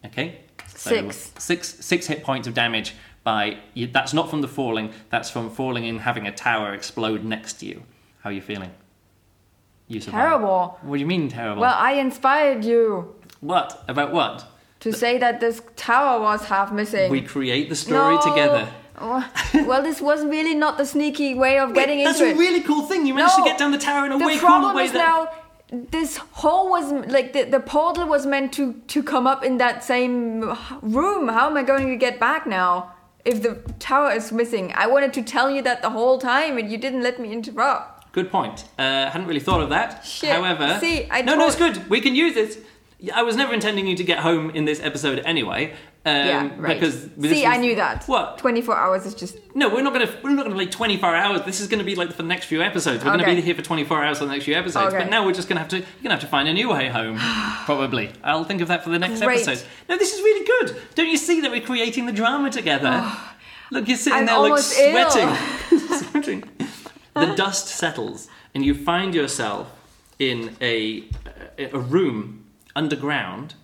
Okay. So Six. six six hit points of damage by you, that's not from the falling that's from falling and having a tower explode next to you how are you feeling you survived. Terrible. what do you mean terrible Well, I inspired you what about what to say that this tower was half missing. we create the story No. together Oh, well, this was really not the sneaky way of getting into it. that's a really cool thing you managed No. to get down the tower in a the way cooler problem is now this hole was like the, the portal was meant to to come up in that same room. How am I going to get back now if the tower is missing? I wanted to tell you that the whole time, and you didn't let me interrupt. Good point. Uh, hadn't really thought of that. Shit. However, See, I no, no, it's good. We can use it. I was never intending you to get home in this episode anyway. Um, yeah, right. Because See, I knew that. What? Twenty four hours is just No, we're not gonna we're not gonna play 24 hours. This is gonna be like for the next few episodes. We're gonna be here for 24 hours for the next few episodes. Okay. But now we're just gonna have to you're gonna have to find a new way home. probably. I'll think of that for the next Great. episode. No, this is really good. Don't you see that we're creating the drama together? Look, you're sitting I'm there like sweating. sweating. The dust settles, and you find yourself in a a room underground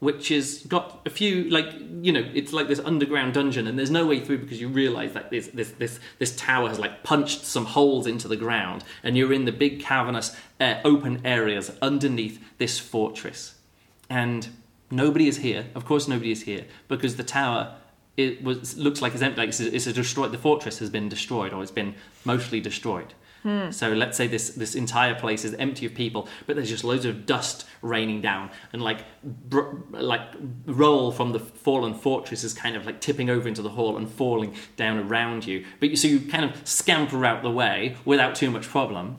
which has got a few like you know it's like this underground dungeon and there's no way through because you realize that this this this this tower has like punched some holes into the ground and you're in the big cavernous uh, open areas underneath this fortress. And nobody is here. Of course nobody is here because the tower it was looks like it's empty like it's, it's a destroyed. The fortress has been destroyed or it's been mostly destroyed so let's say this this entire place is empty of people, but there's just loads of dust raining down, and like br- like roll from the fallen fortress is kind of like tipping over into the hall and falling down around you. But you, so you kind of scamper out the way without too much problem.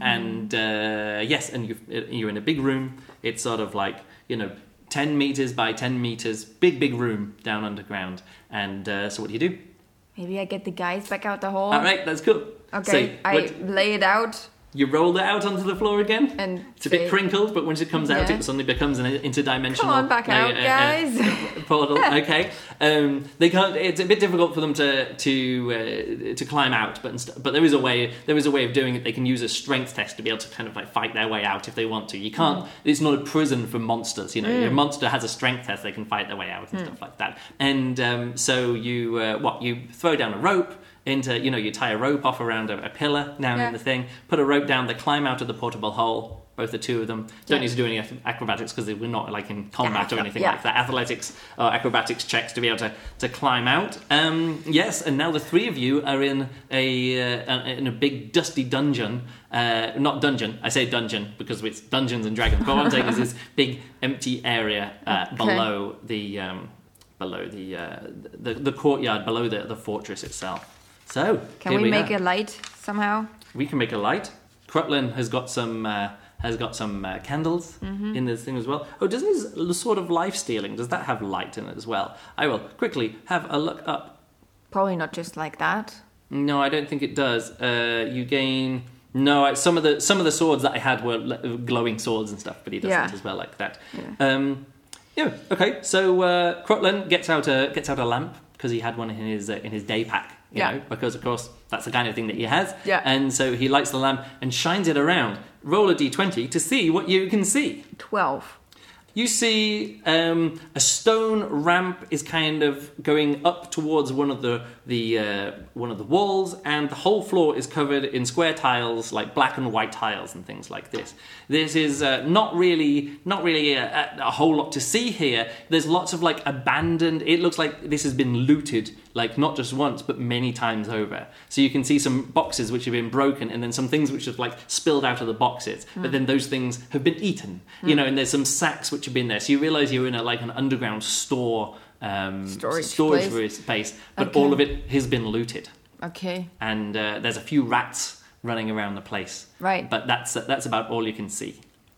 And uh, yes, and you you're in a big room. It's sort of like you know. 10 meters by 10 meters, big, big room down underground. And uh, so, what do you do? Maybe I get the guys back out the hole. All right, that's cool. Okay, So, I lay it out you roll it out onto the floor again. and It's a bit crinkled, but once it comes out, Yeah. it suddenly becomes an interdimensional. Come on, back out, uh, uh, guys. uh, portal. Okay. Um, they can't. It's a bit difficult for them to to uh, to climb out, but inst- but there is a way. There is a way of doing it. They can use a strength test to be able to kind of like fight their way out if they want to. You can't. Mm. It's not a prison for monsters. You know, a monster has a strength test. They can fight their way out Mm. and stuff like that. And um, so you uh, what you throw down a rope. Into you know you tie a rope off around a, a pillar down Yeah. in the thing, put a rope down, they climb out of the portable hole. Both the two of them don't Yeah. need to do any acrobatics because we're not like in combat or anything Yeah. like that. Athletics or acrobatics checks to be able to, to climb out. Um, yes, and now the three of you are in a uh, in a big dusty dungeon. Uh, not dungeon. I say dungeon because it's Dungeons and Dragons. But what I'm saying is this big empty area uh, Okay. below the um, below the, uh, the the courtyard below the the fortress itself. So Can here we, make are a light somehow? we can make a light. Crutlin has got some uh, has got some uh, candles Mm-hmm. in this thing as well. Oh, doesn't his sort of life stealing? Does that have light in it as well? I will quickly have a look up. Probably not just like that. No, I don't think it does. Uh, you gain No, I, some of the some of the swords that I had were glowing swords and stuff, but he doesn't Yeah. as well like that. Um, yeah. Okay. So uh, Crutlin gets out a gets out a lamp because he had one in his uh, in his day pack. You Yeah. know, because of course that's the kind of thing that he has. Yeah. And so he lights the lamp and shines it around. Roll a d20 to see what you can see. 12. You see um, a stone ramp is kind of going up towards one of the the uh, one of the walls, and the whole floor is covered in square tiles, like black and white tiles and things like this. This is uh, not really not really a, a, a whole lot to see here. There's lots of like abandoned. It looks like this has been looted, like not just once but many times over. So you can see some boxes which have been broken, and then some things which have like spilled out of the boxes. But then those things have been eaten, you know. And there's some sacks which have been there. So you realise you're in a like an underground store. Um, Storage storage place. space, but Okay. all of it has been looted, Okay. and uh, there's a few rats running around the place. Right. But that's that's about all you can see.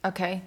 Okay.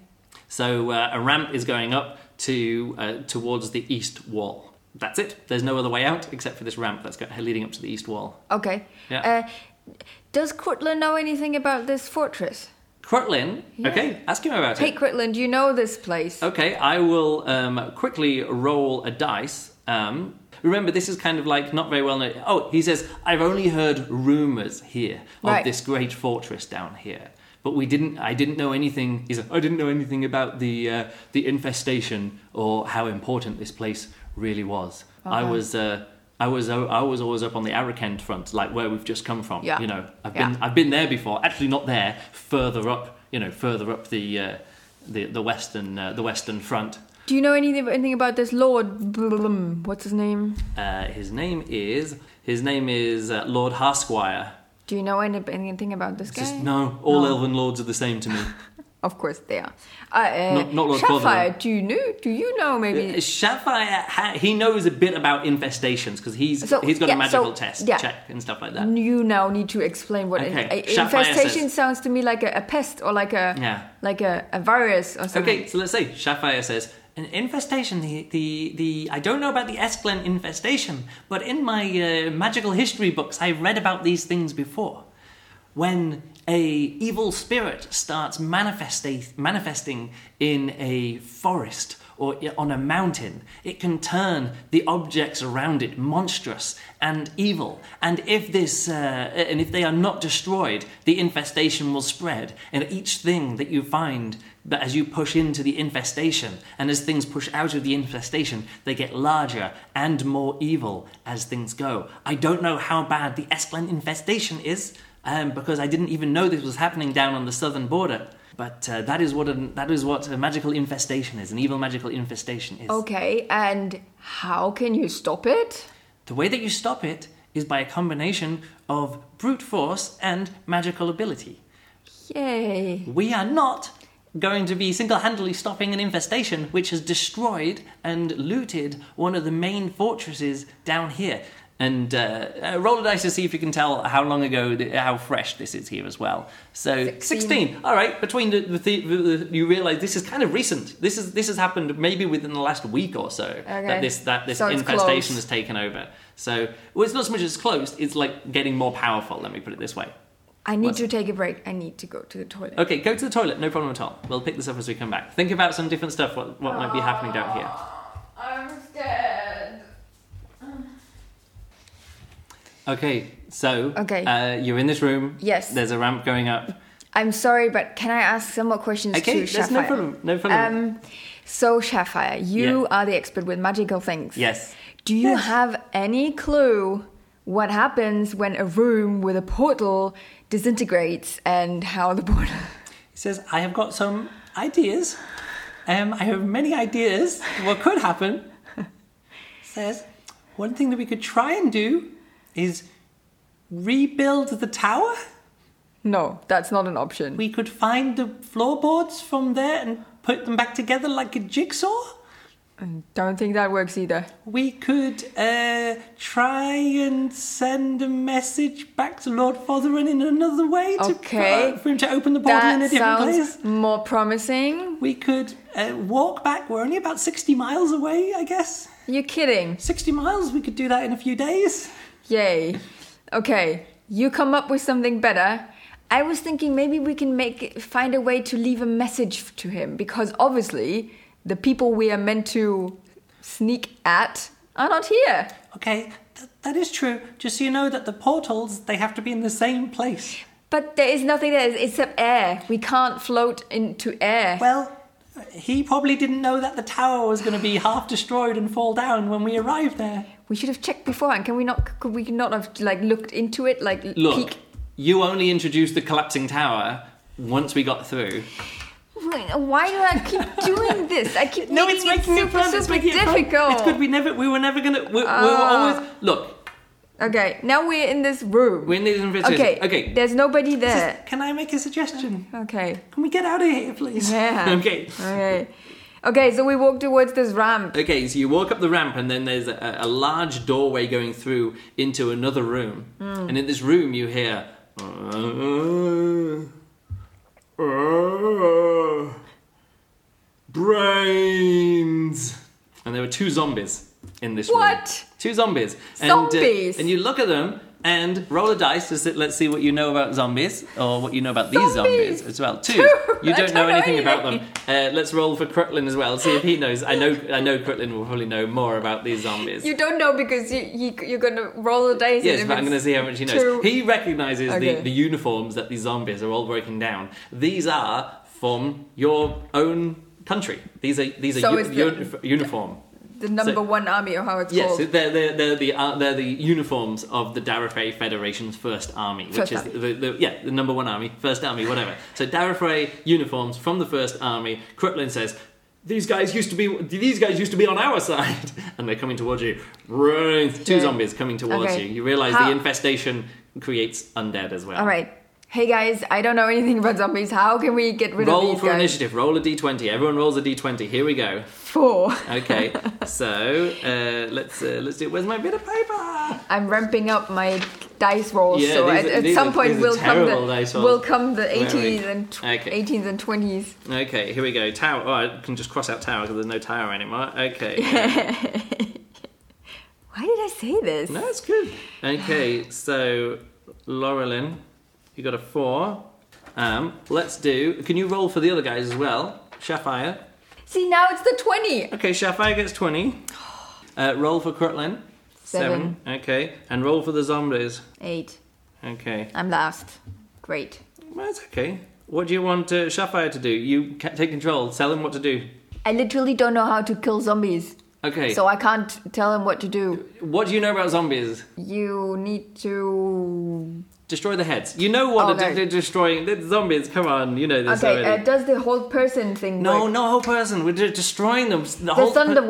So uh, a ramp is going up to uh, towards the east wall. That's it. There's no other way out except for this ramp that's go- leading up to the east wall. Okay. Yeah. Uh, does Cortland know anything about this fortress? Crutlin, Yeah. okay, ask him about Hey, it. Hey, Cortland, you know this place. Okay, I will um, quickly roll a dice. Um, remember, this is kind of like not very well known. Oh, he says, I've only heard rumors here of Right. this great fortress down here. But we didn't. I didn't know anything. He said, I didn't know anything about the uh, the infestation or how important this place really was. I was. Uh, I was. I was always up on the Arakend front, like where we've just come from. Yeah. You know, I've Yeah. been. I've been there before. Actually, not there. Further up. You know, further up the uh, the the western uh, the western front. Do you know anything, anything about this Lord? What's his name? Uh, his name is his name is uh, Lord Harsquire. Do you know any, anything about this guy? Just no, all No. elven lords are the same to me. Of course they are. Uh, uh, Not- not Lord Sapphire, Cotherell. do you know? Do you know maybe? Uh, Sapphire, ha- he knows a bit about infestations because he's So, he's got yeah, a magical so, test yeah. check and stuff like that. You now need to explain what Okay, Sapphire infestation says- sounds to me like a, a pest or like a Yeah. like a, a virus or something. Okay, so let's say Sapphire says an infestation. The the the I don't know about the Esclen infestation, but in my uh, magical history books, I've read about these things before. When a evil spirit starts manifesting in a forest or on a mountain, it can turn the objects around it monstrous and evil. And if this, uh, and if they are not destroyed, the infestation will spread. And each thing that you find, that as you push into the infestation, and as things push out of the infestation, they get larger and more evil as things go. I don't know how bad the Esclen infestation is, um, because I didn't even know this was happening down on the southern border. But uh, that is what a, that is what a magical infestation is. An evil magical infestation is. Okay, and how can you stop it? The way that you stop it is by a combination of brute force and magical ability. Yay! We are not going to be single handedly stopping an infestation which has destroyed and looted one of the main fortresses down here. And uh, uh, roll a dice to see if you can tell how long ago, th- how fresh this is here as well. So 16. 16. All right. Between the, the, the, the you realise this is kind of recent. This is this has happened maybe within the last week or so Okay. that this that this So infestation close. has taken over. So well, it's not so much as closed. It's like getting more powerful. Let me put it this way. I need What's- to take a break. I need to go to the toilet. Okay, go to the toilet, no problem at all. We'll pick this up as we come back. Think about some different stuff, what, what might be happening down here. I'm scared. Okay, so Okay. Uh, you're in this room. Yes. There's a ramp going up. I'm sorry, but can I ask some more questions Okay, to there's no problem. No problem. Um, so Sapphire, you Yeah. are the expert with magical things. yes. Do you Yes. have any clue what happens when a room with a portal disintegrates and how the portal? He says, I have got some ideas. Um, I have many ideas what could happen. says, one thing that we could try and do is rebuild the tower. No, that's not an option. We could find the floorboards from there and put them back together like a jigsaw. Don't think that works either. We could uh, try and send a message back to Lord Fotheron in another way to, Okay. for, for him to open the portal in a That different sounds place. more promising. We could uh, walk back. We're only about 60 miles away, I guess. You're kidding. 60 miles, we could do that in a few days. Yay. Okay, you come up with something better, I was thinking maybe we can make find a way to leave a message to him because obviously the people we are meant to sneak at are not here. Okay, th- that is true. Just so you know that the portals they have to be in the same place. But there is nothing there except air. We can't float into air. Well, he probably didn't know that the tower was going to be half destroyed and fall down when we arrived there. We should have checked beforehand. Can we not? Could we not have like looked into it? Like Look, peek? you only introduced the collapsing tower once we got through. Why do I keep doing this? I keep No, it's making it it super. It's making it fun. difficult. It's good. We never, we were never gonna. We, we were Ah. always look. Okay, now we're in this room. We're in this room. okay, okay. There's nobody there. Can I make a suggestion? Okay. Can we get out of here, please? Yeah. okay. Okay. Okay, so we walk towards this ramp. Okay, so you walk up the ramp, and then there's a, a large doorway going through into another room. Hmm. And in this room, you hear. brains! And there were two zombies in this room. What? Two zombies. And, uh, Zombies? and you look at them and roll a dice to see, let's see what you know about zombies or what you know about these Zombies? zombies as well. Two. Two. You don't, know don't know anything about them. Uh, let's roll for Crutlin as well. See if he knows. I know. I know Crutlin will probably know more about these zombies. You don't know because you, you you're gonna roll a dice. yes, and but I'm going to see how much he knows. two- He recognizes Okay. the, the uniforms that these zombies are all breaking down. These are from your own country. These are these are So u- the- uni- uniform. The number so- one army or how it's Yes, called. they're, they're, they're, the, uh, they're the uniforms of the Darafay Federation's First Army, which First is Army. the, the, yeah, the number one army, First Army, whatever. So Darafay uniforms from the First Army. Crutlin says, these guys used to be these guys used to be on our side, and they're coming towards you. Two zombies coming towards Okay. you. You realise How- the infestation creates undead as well. All right. Hey guys, I don't know anything about zombies. How can we get rid of Roll for guys? initiative. Roll a d20. Everyone rolls a d20. Here we go. Four. Okay, so uh, let's uh, let's do. Where's my bit of paper? I'm ramping up my dice rolls, Yeah, so these at, are- at these some are- point will come the will come the Where are we? 80s and tw- Okay. 18s and 20s. Okay, here we go. Tower. Oh, I can just cross out tower because there's no tower anymore. Okay. Why did I say this? no, it's good. Okay, so Laurelin, you got a four. Um, let's do. Can you roll for the other guys as well? Sapphire. See, now it's the 20. Okay, Sapphire gets 20. Uh, roll for Crutlin. Seven. Okay, and roll for the zombies. Eight. Okay. I'm last. Great. Well, that's okay. What do you want uh, Sapphire to do? You ca- take control. Tell him what to do. I literally don't know how to kill zombies, Okay. so I can't tell him what to do. what do you know about zombies? You need to. Destroy the heads. You know what Okay. they're destroying. The zombies. Come on, you know this Okay, already. uh, does the hold person thing no, work? no hold person. We're de- destroying them. The, The whole per- thunder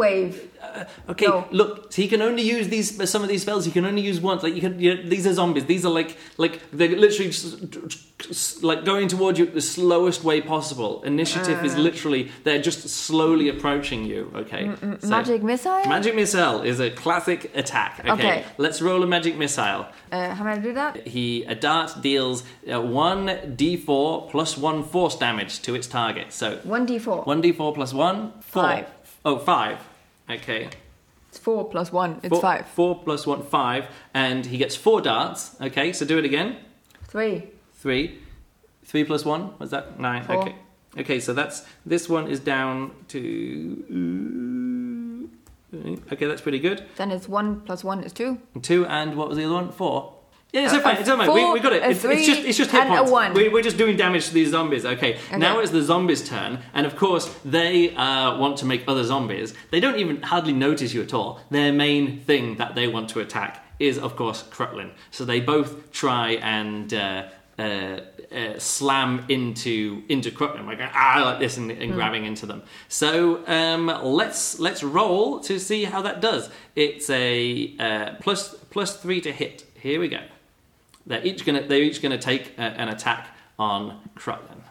wave. Okay, No. look. He can only use these. Some of these spells he can only use once. Like you can. You know, these are zombies. These are like like they're literally just, like going towards you the slowest way possible. Initiative Uh. is literally they're just slowly approaching you. Okay. So- Magic missile? Magic missile is a classic attack. Okay. Okay. Let's roll a magic missile. Uh, how am I do that? He a dart deals uh, one d4 plus one force damage to its target. So 1d4. one d4 plus one four. Five. Oh, five. Okay. It's 4 plus 1. It's Four- 5. Four plus one, five, and he gets four darts. Okay, so do it again. 3. Three, three plus one. Was that nine? Four. Okay. Okay, so that's this one is down to. Okay, that's pretty good. Then it's 1 plus 1 is 2. Two and what was the other one? Four. Yeah, it's Uh, fine. It's all right. We, we got it. a It's, it's just it's just hit and points. one. We, we're just doing damage to these zombies. Okay. Now it's the zombies' turn, and of course they uh, want to make other zombies. They don't even hardly notice you at all. Their main thing that they want to attack is, of course, Crutlin. So they both try and. Uh, uh, uh, slam into into Crutlin like ah like this and, and grabbing into them. So um, let's let's roll to see how that does. It's a uh, plus plus three to hit. Here we go. They're each gonna they're each gonna take a, an attack on Crutlin.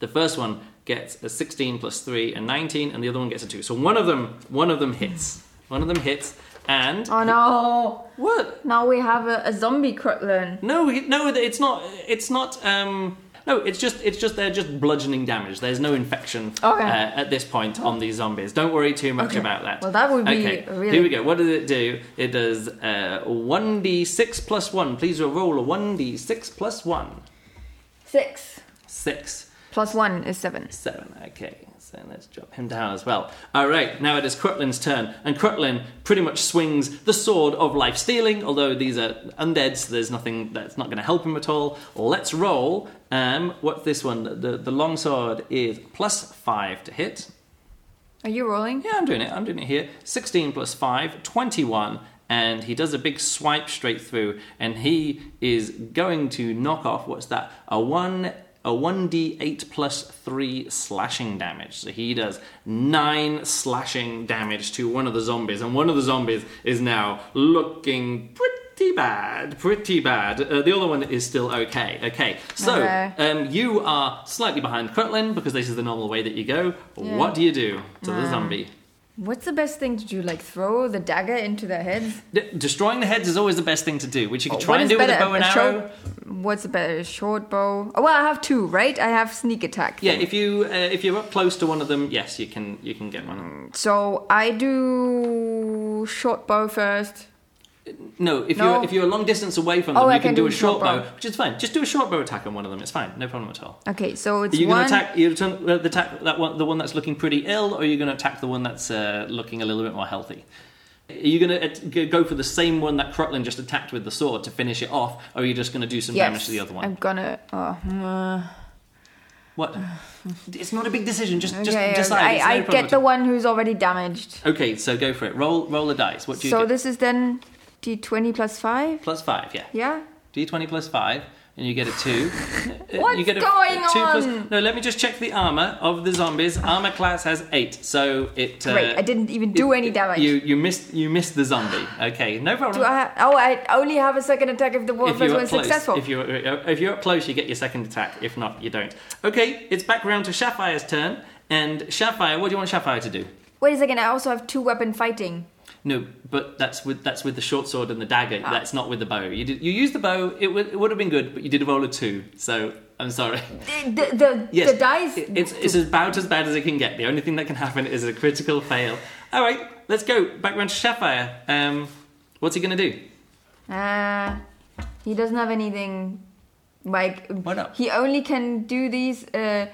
The first one gets a 16 plus three and 19, and the other one gets a two. So one of them one of them hits. One of them hits, and Oh no! what? Now we have a, a zombie Crutlin. No, no, it's not. It's not. Um, no, it's just. It's just. They're just bludgeoning damage. There's no infection Okay. uh, at this point on these zombies. Don't worry too much Okay. about that. Well, that would be okay. really- Here we go. What does it do? It does uh, one d six plus one. Please roll a one d six plus one. Six. Six. Plus one is seven. Seven. Okay, so let's drop him down as well. All right, now it is Crutlin's turn, and Crutlin pretty much swings the sword of life stealing. Although these are undead, so there's nothing that's not going to help him at all. Let's roll. Um, what's this one? The the long sword is plus five to hit. Are you rolling? Yeah, I'm doing it. I'm doing it here. 16 plus 5, 21. And he does a big swipe straight through, and he is going to knock off what's that? A one a 1d8 plus 3 slashing damage. So he does 9 slashing damage to one of the zombies, and one of the zombies is now looking pretty bad. Pretty bad. Uh, the other one is still okay. Okay, so Okay. um, you are slightly behind Crutlin because this is the normal way that you go. What do you do to the zombie? What's the best thing to do? Like throw the dagger into their heads? D- destroying the heads is always the best thing to do, which you can try and do with a bow and a arrow. short- what's the better? Short bow? Oh, well, I have two, right? I have sneak attack. Yeah, if you uh, if you're up close to one of them, yes, you can you can get one. So I do short bow first. No, if No. you're if you're a long distance away from Oh, them, I you can, can do, a short bow, bow. which is fine. Just do a short bow attack on one of them. It's fine, no problem at all. Okay, so it's Are you one. going to attack? You turn, uh, the attack that one, the one that's looking pretty ill, or are you going to attack the one that's uh, looking a little bit more healthy? Are you going to go for the same one that Crutlin just attacked with the sword to finish it off, or are you just going to do some yes, damage to the other one? I'm gonna. Oh, uh, What? It's not a big decision. Just just okay, decide. It's no I, I get the one who's already damaged. Okay, so go for it. Roll roll a dice. What do you So get? this is then d20 plus five. Plus five, yeah. Yeah. D20 plus five, and you get a two. Uh, What's you get a, going a two plus- on? no, let me just check the armor of the zombies. Armor class has eight, so it. Uh, Great. I didn't even do it- any damage. You you missed you missed the zombie. Okay, no problem. do I? Oh, I only have a second attack if the first you're one up is successful. if you're if you're up close, you get your second attack. If not, you don't. Okay, it's back round to Sapphire's turn, and Sapphire, what do you want Sapphire to do? Wait a second. I also have two weapon fighting. No, but that's with that's with the short sword and the dagger. Ah. That's not with the bow. You did you used the bow. It would it would have been good, but you did a roll of two. So I'm sorry. The the, Yes, the dice. it- It's it's about as bad as it can get. The only thing that can happen is a critical fail. All right, let's go back round to Sapphire. Um, what's he gonna do? Uh, he doesn't have anything like. Why not? He only can do these. Uh,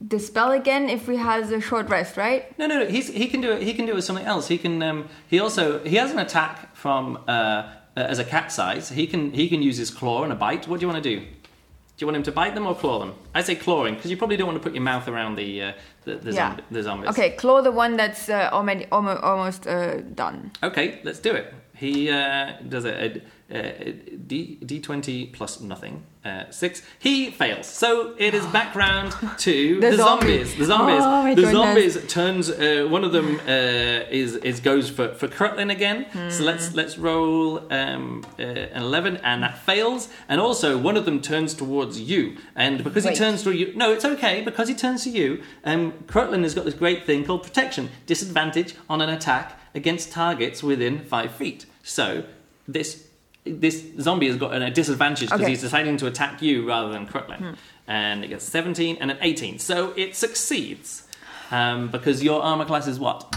the spell again if he has a short rest, right? No, no, no. He's, he can do it. He can do it with something else. He can. Um, he also he has an attack from uh, uh, as a cat size. He can he can use his claw and a bite. What do you want to do? Do you want him to bite them or claw them? I say clawing because you probably don't want to put your mouth around the uh, the, the, Yeah. zombi- the zombies. Okay, claw the one that's uh, already almost, almost uh, done. Okay, let's do it. He uh, does it. D D twenty plus nothing uh, six. He fails, so it is back round to the, The zombie. zombies. The zombies. Oh, the goodness. zombies turns. Uh, one of them uh, is is goes for for Crutlin again. So let's Hmm. let's roll um, uh, an eleven, and that fails. And also one of them turns towards you, and because Wait. he turns to you, no, it's okay because he turns to you. Um, Crutlin has got this great thing called protection, disadvantage on an attack against targets within five feet. So this this zombie has got a disadvantage because Okay. he's deciding to attack you rather than Crutlin, Hmm. and it gets seventeen and an eighteen. So it succeeds um, because your armor class is what?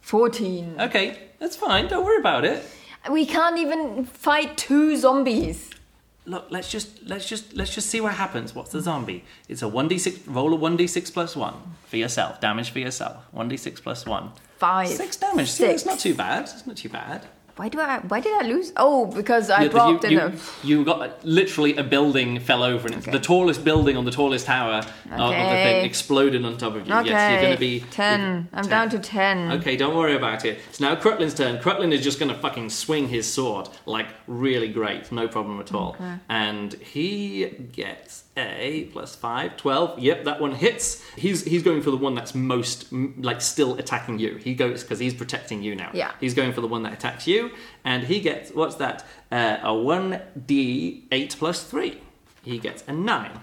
14. Okay, that's fine. Don't worry about it. We can't even fight two zombies. Look, let's just let's just let's just see what happens. What's the zombie? It's a one d six. Roll a one d six plus one for yourself. Damage for yourself. One d six plus one. Five. Six damage. See, Six. it's not too bad. It's not too bad. Why do I? Why did I lose? Oh, because I Yeah, dropped you, in you, a. you got literally a building fell over, and Okay. the tallest building on the tallest tower uh, of the thing exploded on top of you. Okay. Yes, you're going to be ten. I'm down to ten. Okay, don't worry about it. It's now Crutlin's turn. Crutlin is just going to fucking swing his sword like really great, no problem at all. And he gets a plus five, 12. Yep, that one hits. He's he's going for the one that's most like still attacking you. He goes because he's protecting you now. Yeah. He's going for the one that attacks you, and he gets what's that? Uh, a one d eight plus three. He gets a nine.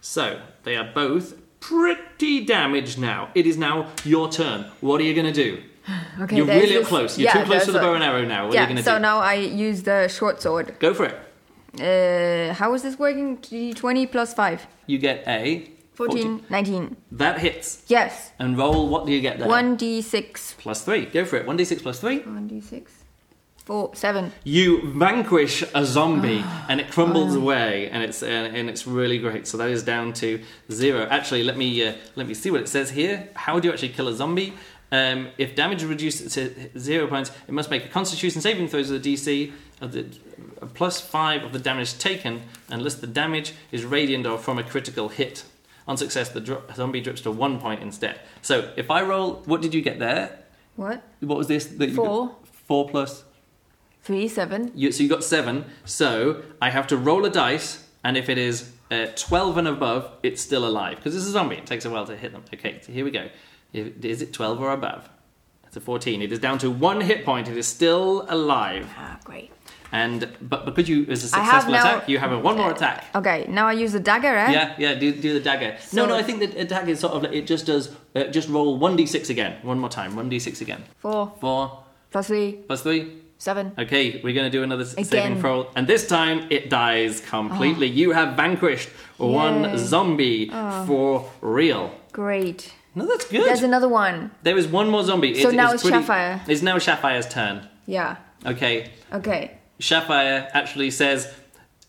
So they are both pretty damaged now. It is now your turn. What are you going to do? Okay, You're really this- close. You're yeah, too close to the bow and arrow now. What are yeah. you going to so do? now I use the short sword. Go for it. Uh, how is this working? D20 plus five. You get a 14, 19. That hits. Yes. And roll. What do you get there? 1d6. plus three. Go for it. One d six plus three. 1d6. Four, seven. You vanquish a zombie, and it crumbles away, and it's uh, and it's really great. So that is down to zero. Actually, let me uh, let me see what it says here. How do you actually kill a zombie? Um, if damage is reduced to zero points, it must make a Constitution saving throw with a DC of the plus five of the damage taken, unless the damage is radiant or from a critical hit. On success, the dro- zombie drips to one point instead. So if I roll, what did you get there? What? What was this? That you Four. Got? Four plus. Three, seven. You, so you got seven. So I have to roll a dice, and if it is uh, twelve and above, it's still alive because it's a zombie. It takes a while to hit them. Okay, so here we go. If, is it twelve or above? It's a fourteen. It is down to one hit point. It is still alive, Ah, great. And but because you is a successful now- attack, you have a one more attack. Okay, now I use the dagger, eh? Yeah, yeah. Do, do the dagger. no, So- no. I think the dagger is sort of like, it just does. Uh, just roll one d six again. One more time. One d six again. Four Four plus three, plus three. seven. Okay, we're going to do another Again. saving throw, and this time it dies completely. You have vanquished one Yay. zombie for real. Great. No, that's good. There's another one. there is one more zombie. So It- now it's pretty- Sapphire. It's now Sapphire's turn. Yeah. Okay, Okay. Sapphire actually says.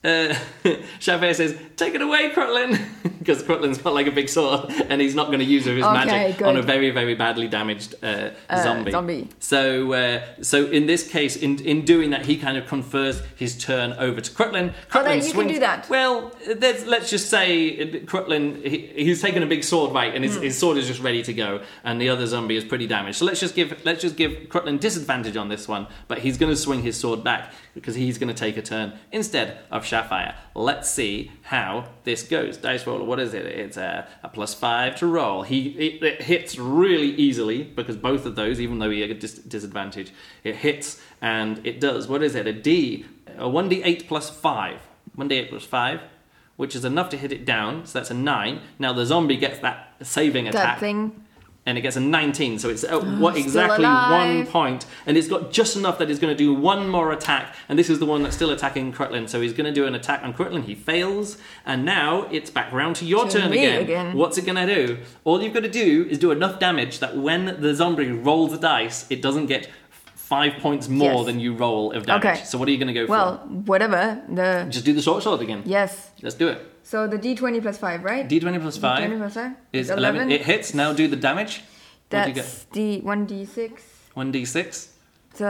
Uh, Sapphire says, "Take it away, Crutlin," because Crutlin's got like a big sword, and he's not going to use his Okay, magic good. on a very, very badly damaged uh, Uh, zombie. zombie. So, uh, so in this case, in in doing that, he kind of confers his turn over to Crutlin. Oh, then you can do that. Well, let's, let's just say Crutlin, he, he's taken a big sword right, and his, Hmm. his sword is just ready to go, and the other zombie is pretty damaged. So let's just give let's just give Crutlin disadvantage on this one, but he's going to swing his sword back because he's going to take a turn instead of Sapphire. Let's see how this goes. Dice roller, what is it? It's a, a plus five to roll. He it, it hits really easily because both of those, even though he had a dis- disadvantage, it hits and it does. What is it? A D, a one D eight plus five. One D eight plus five. Which is enough to hit it down, so that's a nine. Now the zombie gets that saving That attack thing. And it gets a 19 so it's uh, what exactly one point. And it's got just enough that it's going to do one more attack and this is the one that's still attacking Crutlin. So he's going to do an attack on Crutlin. He fails and now it's back round to your To turn again. again. what's it going to do? All you've got to do is do enough damage that when the zombie rolls the dice it doesn't get five points more Yes. than you roll of damage Okay. so what are you going to go Well, for Well, whatever. The just do the short sword again yes. let's do it So the D20 plus five, right? d20 plus 5 D20 plus five is 11 it hits now do the damage what do you get That's D one D six. 1d6 So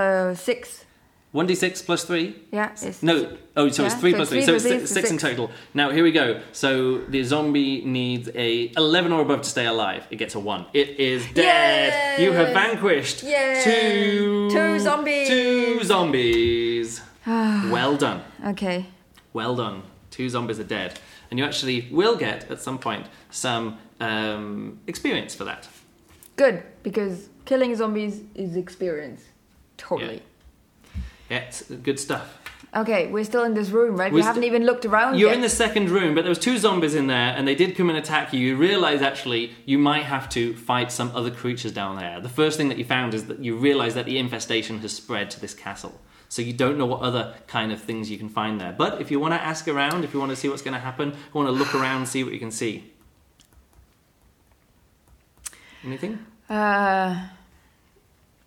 six. 1d6 plus 3 Yeah. No, oh, so it's three so plus three three, so it's six, six in total. Now here we go. So the zombie needs a eleven or above to stay alive. It gets a one. It is dead. You have vanquished Yay. two Two zombies. Two zombies. well done. Okay. Well done. Two zombies are dead, and you actually will get at some point some um, experience for that. Good because killing zombies is experience. Totally. Yeah, it's good stuff. Okay, we're still in this room, right? We're we haven't even looked around You're yet. in the second room, but there was two zombies in there, and they did come and attack you. You realise actually you might have to fight some other creatures down there. The first thing that you found is that you realise that the infestation has spread to this castle, so you don't know what other kind of things you can find there. But if you want to ask around, if you want to see what's going to happen, you want to look around, see what you can see. Anything? Uh,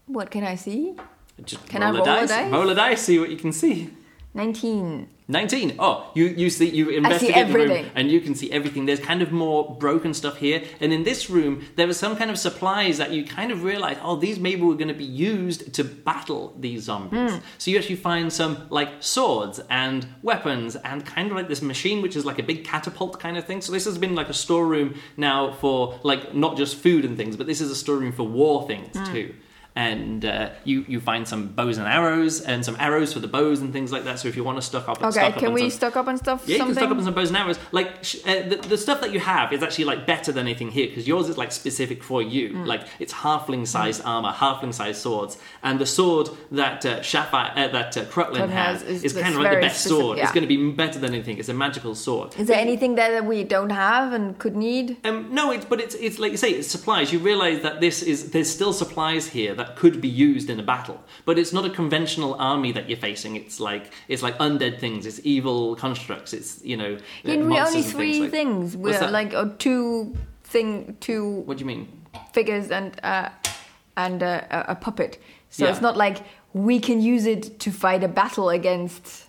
what can I see? Just Can I roll, roll a a dice. dice? Roll a dice, see what you can see. 19. 19. Oh, you, you see, you investigate the room and you can see everything. There's kind of more broken stuff here. And in this room, there was some kind of supplies that you kind of realize, oh, these maybe were going to be used to battle these zombies. Hmm. So you actually find some like swords and weapons and kind of like this machine, which is like a big catapult kind of thing. So this has been like a storeroom now for like not just food and things, but this is a storeroom for war things Hmm. too and uh, you you find some bows and arrows and some arrows for the bows and things like that. So if you want to stock up, Okay, stock up can on we stock up on stuff? yeah, you can stock up on some bows and arrows. Like sh- uh, the, the stuff that you have is actually like better than anything here because yours is like specific for you. Mm. Like it's halfling sized armor, halfling sized swords, and the sword that uh, uh, that uh, Crutlin has, is- is kind of like the best specific, sword. It's going to be better than anything. It's a magical sword. Is there anything there that we don't have and could need? Um, no, it's but it's it's like you say, it's supplies. You realise that this is there's still supplies here that could be used in a battle, but it's not a conventional army that you're facing. It's like it's like undead things. It's evil constructs. It's you know. uh, In we only three things. things. We're that? like oh, two thing, two What do you mean? figures and uh, and uh, a a puppet. So Yeah. it's not like we can use it to fight a battle against.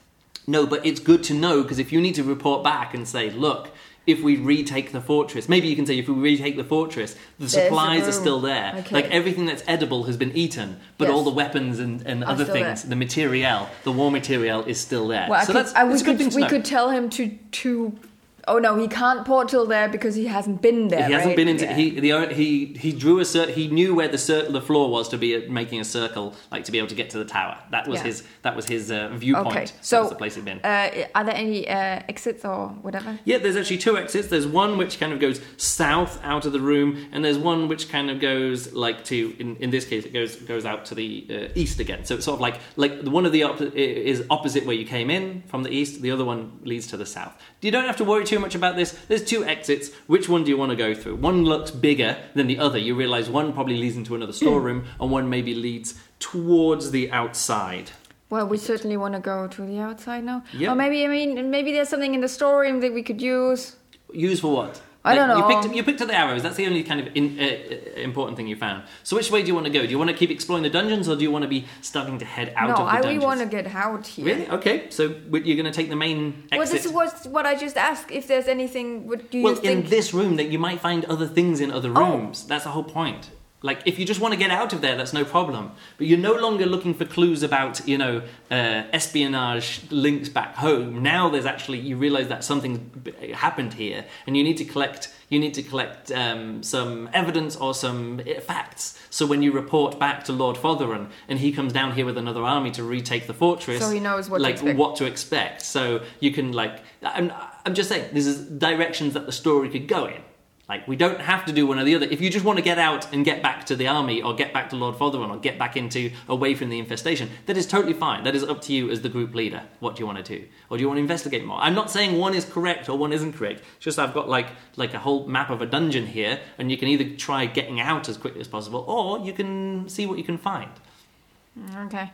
No, but it's good to know because if you need to report back and say, look, if we retake the fortress, maybe you can say if we retake the fortress, the a supplies are still there. Okay. Like everything that's edible has been eaten, but Yes. all the weapons and, and other things, there. the material, the war material is still there. Well, so could, that's, I, we it's a good could, thing to we could tell him to to. Oh no, he can't portal there because he hasn't been there. he hasn't right? been into Yeah. he the he he drew a cir- he knew where the cir- the floor was to be uh, making a circle like to be able to get to the tower that was Yeah. his that was his uh, viewpoint Okay, that so was the place he'd been uh, are there any uh, exits or whatever? Yeah, there's actually two exits. There's one which kind of goes south out of the room, and there's one which kind of goes like to in, in this case it goes goes out to the uh, east again. So it's sort of like like the one of the op- is opposite where you came in from the east. The other one leads to the south. You don't have to worry too much about this. There's two exits. Which one do you want to go through? One looks bigger than the other. You realize one probably leads into another hmm. storeroom, and one maybe leads towards the outside. Well, we certainly want to go to the outside now. Yeah. Or maybe I mean maybe there's something in the storeroom that we could use. Use for what? I don't You know. picked, you picked up the arrows. That's the only kind of in, uh, uh, important thing you found. So which way do you want to go? Do you want to keep exploring the dungeons, or do you want to be starting to head out no, of the I really want to get out here. Really? Okay. So you're going to take the main exit. Well, this was what I just asked. If there's anything, what do you well, think? Well, in this room, that you might find other things in other Oh. rooms. That's the whole point. Like, if you just want to get out of there, that's no problem. But you're no longer looking for clues about, you know, uh, espionage links back home. Now there's actually you realise that something happened here, and you need to collect. You need to collect um, some evidence or some uh, facts. So when you report back to Lord Fotheron, and he comes down here with another army to retake the fortress, So he knows what to like expect. what to expect. So you can like, I'm, I'm just saying, this is directions that the story could go in. Like we don't have to do one or the other. If you just want to get out and get back to the army, or get back to Lord Fotheron, or get back into away from the infestation, that is totally fine. That is up to you as the group leader. What do you want to do, or do you want to investigate more? I'm not saying one is correct or one isn't correct. It's just I've got like like a whole map of a dungeon here, and you can either try getting out as quickly as possible, or you can see what you can find. Mm, okay.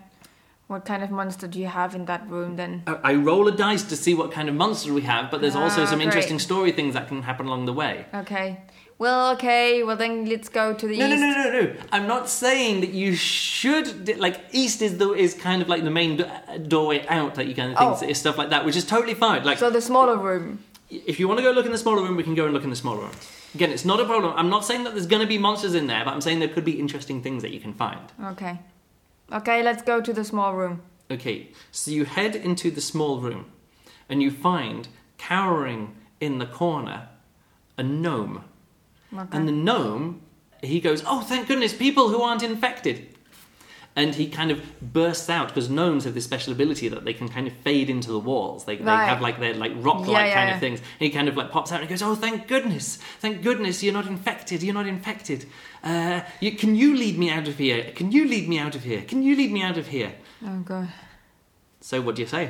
What kind of monster do you have in that room then? I roll a dice to see what kind of monster we have, but there's also Ah, some great. interesting story things that can happen along the way. Okay. Well, okay. Well, then let's go to the No, no, east. no, no, no. I'm not saying that you should like east is the is kind of like the main do- doorway out, like you kind of things, Oh. is stuff like that, which is totally fine. Like So the smaller room. if you want to go look in the smaller room, we can go and look in the smaller room. Again, it's not a problem. I'm not saying that there's going to be monsters in there, but I'm saying there could be interesting things that you can find. Okay. Okay, let's go to the small room. Okay, so you head into the small room, and you find cowering in the corner a gnome. Okay. And the gnome, he goes, Oh, thank goodness, people who aren't infected. And he kind of bursts out because gnomes have this special ability that they can kind of fade into the walls. They, they have like their like rock like Yeah, yeah, kind of things. And he kind of like pops out and goes, Oh, thank goodness, thank goodness you're not infected, you're not infected. Uh, you, can you lead me out of here? Can you lead me out of here? Can you lead me out of here? Oh god. So what do you say?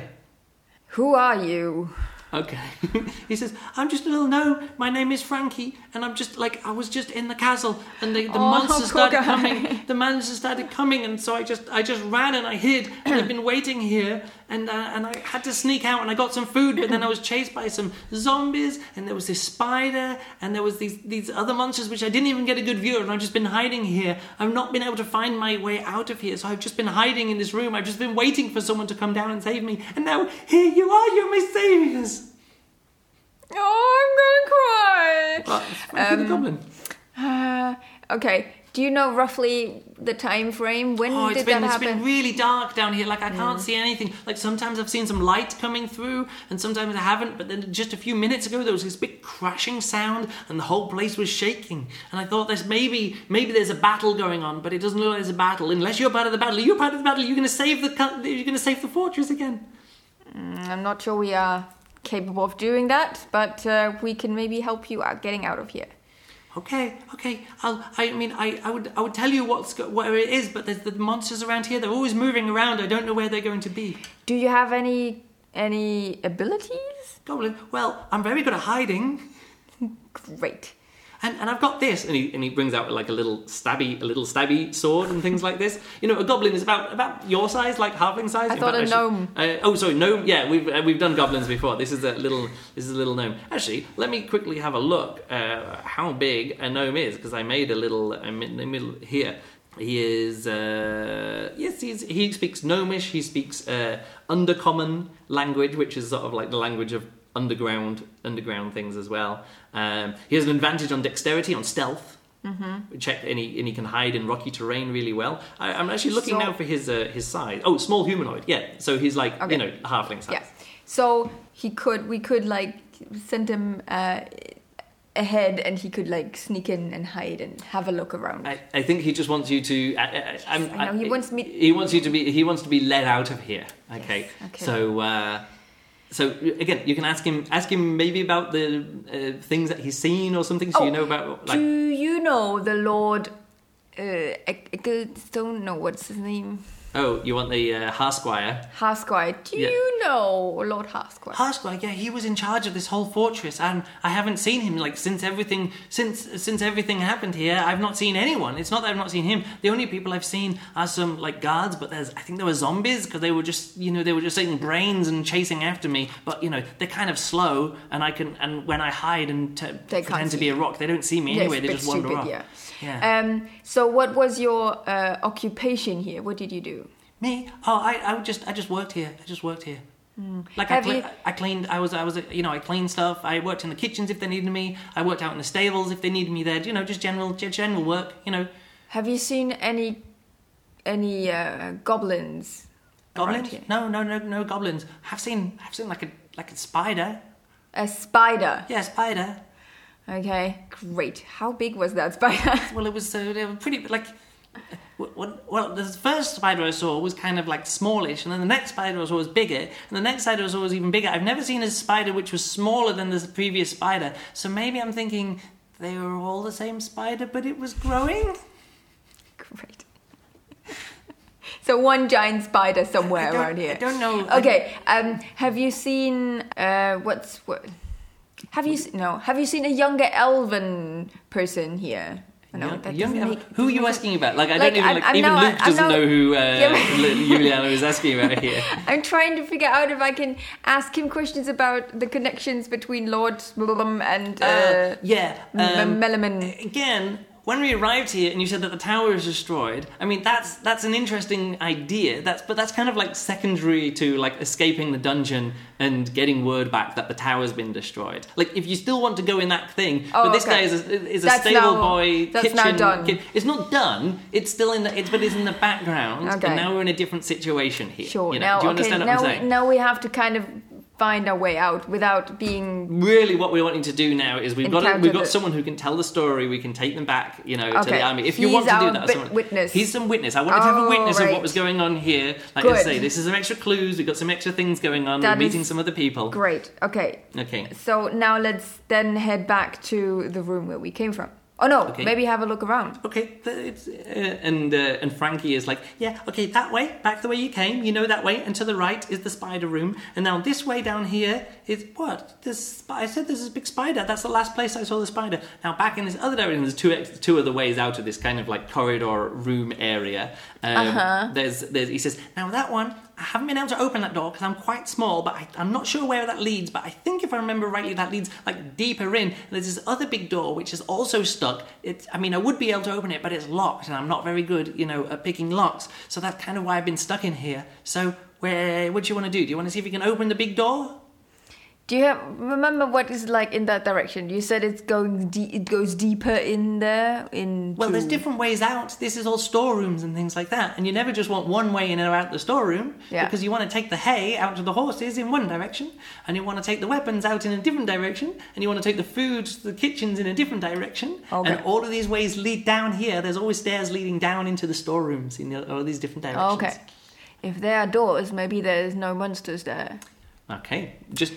Who are you? Okay. he says, I'm just a little gnome. My name is Frankie, and I'm just like I was just in the castle, and the, the Oh, monsters poor started guy. coming. The monsters started coming, and so I just I just ran and I hid, and I've been waiting here, and uh, and I had to sneak out, and I got some food, but then I was chased by some zombies, and there was this spider, and there was these these other monsters which I didn't even get a good view of, and I've just been hiding here. I've not been able to find my way out of here, so I've just been hiding in this room. I've just been waiting for someone to come down and save me, and now here you are. You're my saviors. Oh, I'm gonna cry. Well, Frankie the Goblin. Uh, okay. Do you know roughly the time frame? When Oh, it's did been that It's been really dark down here. Like I can't see anything. Like sometimes I've seen some light coming through, and sometimes I haven't. But then just a few minutes ago, there was this big crashing sound, and the whole place was shaking. And I thought, there's maybe maybe there's a battle going on, but it doesn't look like there's a battle. Unless you're part of the battle, you're part of the battle. You're going to save the you're going to save the fortress again. I'm not sure we are capable of doing that, but uh, we can maybe help you out getting out of here. Okay, okay. I'll. I mean, I, I would I would tell you what's go- where it is, but there's the monsters around here. They're always moving around. I don't know where they're going to be. Do you have any any abilities? Goblin. Well, I'm very good at hiding. Great. And, and I've got this, and he, and he brings out like a little stabby, a little stabby sword and things like this. You know, a goblin is about about your size, like halfling size. I In thought fact, a gnome. uh, oh, sorry, gnome. Yeah, we've uh, we've done goblins before. This is a little this is a little gnome. Actually, let me quickly have a look uh, how big a gnome is because I made a little I'm in the middle here. He is uh, yes, he's, he speaks Gnomish. He speaks uh, Undercommon language, which is sort of like the language of underground underground things as well. Um, he has an advantage on dexterity, on stealth. Mm-hmm. Check, and he, and he can hide in rocky terrain really well. I, I'm actually looking So- now for his uh, his size. Oh, small humanoid. Yeah, so he's like Okay. you know halfling size. Yeah. So he could, we could like send him uh, ahead, and he could like sneak in and hide and have a look around. I, I think he just wants you to. I, I, I'm- I know, he wants me- He wants you to be. He wants to be let out of here. Okay. Yes, okay. So, uh, so again, you can ask him. Ask him maybe about the uh, things that he's seen or something. So Oh, you know about like. Do you know the Lord? don't know what's his name? Oh, you want the uh, Harsquire? Harsquire. Do Yeah. you know Lord Harsquire? Harsquire, yeah, he was in charge of this whole fortress, and I haven't seen him like since everything since since everything happened here. I've not seen anyone. It's not that I've not seen him. The only people I've seen are some like guards, but there's I think there were zombies because they were just you know they were just eating brains and chasing after me. But you know they're kind of slow, and I can and when I hide and t- They pretend can't to see be a rock, they don't see me Yeah, anyway. They a bit just wander off. yeah. Yeah. Um, so what was your uh, occupation here? What did you do? Me? Oh, I, I just I just worked here. I just worked here. Like I. Cle- you- I cleaned. I was I was you know I cleaned stuff. I worked in the kitchens if they needed me. I worked out in the stables if they needed me there. You know, just general general work. You know, Have you seen any any uh, goblins? goblins? No, no, no, no goblins. I've seen I've seen like a like a spider. A spider. Yeah, spider. Okay, great. How big was that spider? Well, it was uh, pretty like. Well, the first spider I saw was kind of like smallish, and then the next spider I saw was bigger, and the next spider I saw was even bigger. I've never seen a spider which was smaller than the previous spider, so maybe I'm thinking they were all the same spider, but it was growing. great. so one giant spider somewhere around here. I don't know. Okay. Um, have you seen uh, what's what? Have you no? Have you seen a younger elven person here? No, Young- that young doesn't make- who are you asking about? Like, I Like, don't even I'm- like. I'm even now- Luke I'm doesn't now- know who uh, Juliana is asking about here. I'm trying to figure out if I can ask him questions about the connections between Lord and uh, Uh, yeah. Um, again, when we arrived here and you said that the tower is destroyed, I mean that's that's an interesting idea. That's but that's kind of like secondary to like escaping the dungeon and getting word back that the tower's been destroyed. Like if you still want to go in that thing, Oh, but this okay. guy is a, is a That's stable now- boy. that's kitchen, now done. ki- it's not done. It's still in the. It's but it's in the background. Okay. And now we're in a different situation here. Sure. You know? now, Do you okay. understand now, I'm saying? now we have to kind of find our way out without being. really what we're wanting to do now is we've got Encounter we've got someone who can tell the story we can take them back you know to the army if you want to do that someone- witness. he's some witness i wanted to have a Oh, witness of what was going on here like i say this is some extra clues we've got some extra things going on That we're meeting some other people Great. Okay. okay So now let's then head back to the room where we came from. Oh no, Okay. maybe have a look around. Okay, it's, uh, and uh, and Frankie is like, yeah, okay, that way, back the way you came, you know that way, and to the right is the spider room, and now this way down here is what? This I said there's this big spider. That's the last place I saw the spider. Now back in this other direction, there's two ex- two other ways out of this kind of like corridor room area. Um, Uh-huh. There's there's he says now that one. I haven't been able to open that door because I'm quite small, but I, I'm not sure where that leads. But I think if I remember rightly, that leads like deeper in. There's this other big door which is also stuck. It's, I mean, I would be able to open it, but it's locked, and I'm not very good, you know, at picking locks. So that's kind of why I've been stuck in here. So where, what do you want to do? Do you want to see if you can open the big door? Do you have, remember what is like in that direction? You said it's going de- it goes deeper in there in Well, there's different ways out. This is all storerooms and things like that, and you never just want one way in or out the storeroom Yeah. because you want to take the hay out to the horses in one direction, and you want to take the weapons out in a different direction, and you want to take the food to the kitchens in a different direction, oh, Okay. and all of these ways lead down here. There's always stairs leading down into the storerooms in all these different oh, directions. Oh, Okay. If there are doors, maybe there's no monsters there. Okay. Just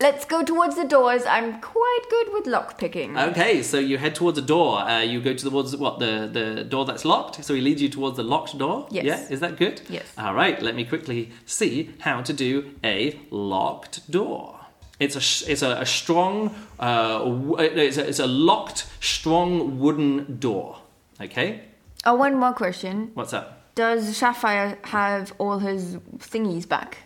Let's go towards the doors. I'm quite good with lock picking. okay. So you head towards a door. Uh, you go towards what the the door that's locked. So he leads you towards the locked door. Yes. Yeah. Is that good? Yes. All right. Let me quickly see how to do a locked door. It's a it's a, a strong uh, it's a, it's a locked strong wooden door. Okay. Oh, one more question. What's up? Does Sapphire have all his thingies back?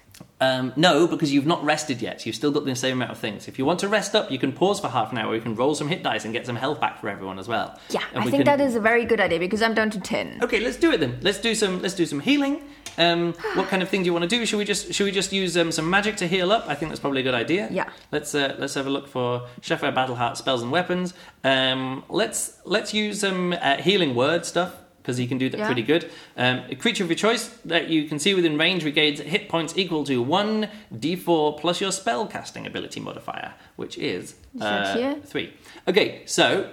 Um, no, because you've not rested yet. You've still got the same amount of things. If you want to rest up, you can pause for half an hour. You can roll some hit dice and get some health back for everyone as well. Yeah, And I we think can- that is a very good idea because I'm down to 10. Okay, let's do it then. Let's do some. Let's do some healing. Um, what kind of thing do you want to do? Should we just should we just use um, some magic to heal up? I think that's probably a good idea. Yeah. Let's uh, let's have a look for Sheffield Battle Heart spells and weapons. Um, let's let's use some uh, healing word stuff because he can do that Yeah. pretty good. Um, a creature of your choice that you can see within range regains hit points equal to one d4 plus your spell casting ability modifier, which is uh, three. Okay, so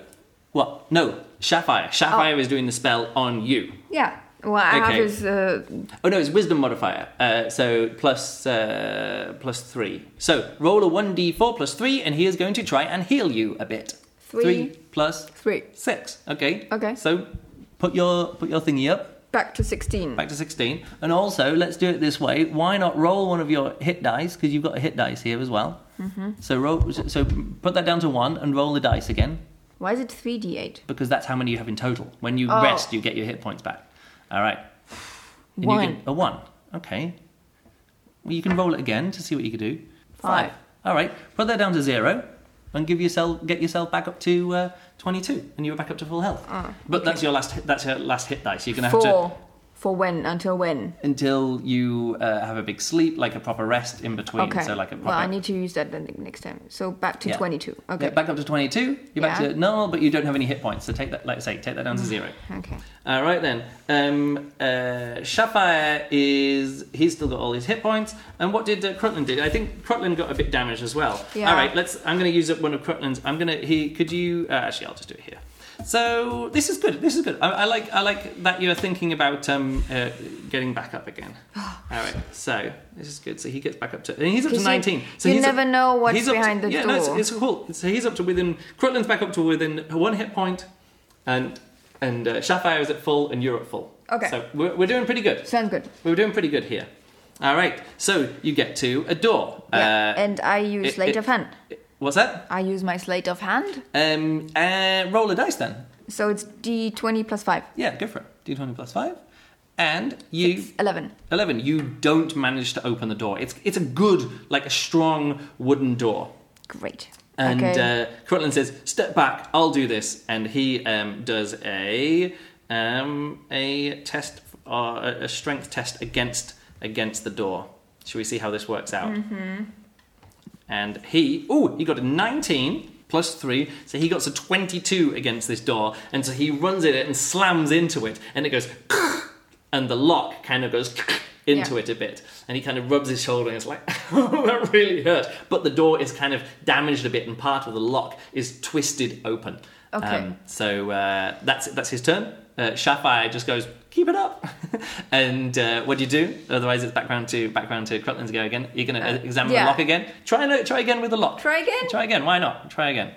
what? No, Sapphire. Sapphire is doing the spell on you. Yeah. Well, I have Okay. his. Uh, Oh no, it's wisdom modifier. Uh, so plus uh, plus three. So roll a one d four plus three, and he is going to try and heal you a bit. Three. plus three. six. Okay. Okay. So put your put your thingy up Back to 16. back to sixteen, and also let's do it this way. Why not roll one of your hit dice because you've got a hit dice here as well. Mm-hmm. So roll. So put that down to one and roll the dice again Why is it 3d8? because that's how many you have in total. When you Oh. rest, you get your hit points back. All right. And you One. can- a one. Okay. Well, you can roll it again to see what you can do. Five. All right. Put that down to zero, and give yourself get yourself back up to uh, twenty-two, and you were back up to full health. Ah, but that's your last. hit- That's your last hit dice. You're gonna have to. For when? Until when? until you uh, have a big sleep, like a proper rest in between. Okay. So like a proper. well, I need to use that then next time. So back to Yeah. 22. Okay. Yeah, back up to twenty-two. You're back Yeah. to normal, but you don't have any hit points. So take that, like I say, take that down to zero. Okay. All right then. Um, uh, Sapphire is he's still got all his hit points. And what did uh, Crutlin do? I think Crutlin got a bit damaged as well. Yeah. All right. Let's. I'm going to use up one of Crutlin's. I'm going to. He could you uh, actually? I'll just do it here. So this is good. This is good. I, I like. I like that you're thinking about um, uh, getting back up again. All right. So this is good. So he gets back up to. And he's up to 'Cause you- 19. So you he's up- never know what's he's up to- behind the yeah, no, it's, it's cool. So he's up to within. Crutlin's back up to within one hit point, and and uh, Sapphire is at full, and you're at full. Okay. So we're, we're doing pretty good. Sounds good. We're doing pretty good here. All right. So you get to a door. Yeah. Uh, and I use it- slate it- of hand. What's that? I use my sleight of hand. Um, uh, roll a dice then. So it's d20 plus 5. Yeah, go for it. D20 plus five, and you. Six, 11. 11 you don't manage to open the door it's it's a good like a strong wooden door Great. and okay. uh, Crutlin says step back i'll do this and he um, does a um, a test uh, a strength test against against the door shall we see how this works out mm-hmm. And he oh he got a 19 plus 3 so he got a 22 against this door and so he runs at it and slams into it and it goes and the lock kind of goes into Yeah. it a bit and he kind of rubs his shoulder and it's like oh that really hurt but the door is kind of damaged a bit and part of the lock is twisted open Um, Okay. so uh, that's that's his turn uh, Sapphire just goes keep it up and uh, what do you do otherwise it's background to background to Crutlin to go again you're going to Uh, examine yeah. the lock again try and try again with the lock Try again? try again why not try again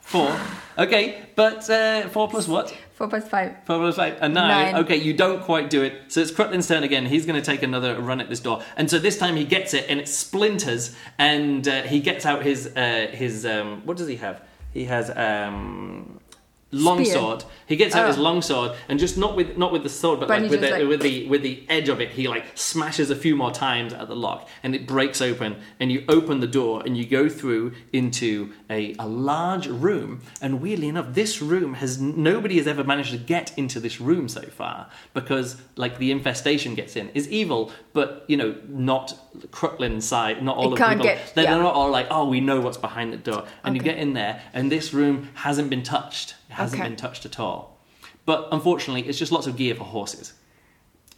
four okay but uh, four plus what 4 plus 5. Four plus five, a nine. Nine. Okay, you don't quite do it. So it's Crutlin's turn again. He's going to take another run at this door, and so this time he gets it, and it splinters, and uh, he gets out his uh, his um, what does he have? He has um, longsword. He gets out Oh. his longsword, and just not with not with the sword, but, But like he with the, just, like- with the with the edge of it, he like smashes a few more times at the lock, and it breaks open, and you open the door, and you go through into a, a large room. And weirdly enough, this room has nobody has ever managed to get into this room so far because like the infestation gets in. is evil, but you know not Crutlin's side, not all It of the can't people. get- they're, yeah. they're not all like, oh, we know what's behind the door, and you Okay. get in there, and this room hasn't been touched. It hasn't Okay. been touched at all. But unfortunately, it's just lots of gear for horses.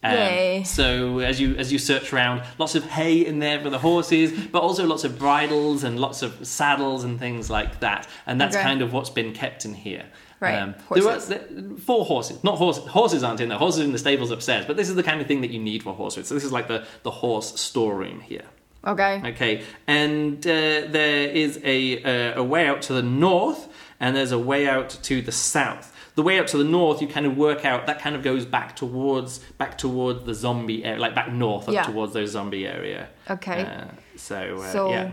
Um. So as you as you search around, lots of hay in there for the horses, but also lots of bridles and lots of saddles and things like that. And that's Okay. kind of what's been kept in here. Um, Right, there were there- four horses, not horses. Horses aren't in there. Horses are in the stables upstairs. But this is the kind of thing that you need for horses. So this is like the the horse storeroom here. Okay. Okay, and uh, there is a, uh, a way out to the north, and there's a way out to the south. The way out to the north, you kind of work out that kind of goes back towards back towards the zombie area, like back north up Yeah. towards those zombie area. Okay. Uh, so, uh, So- yeah.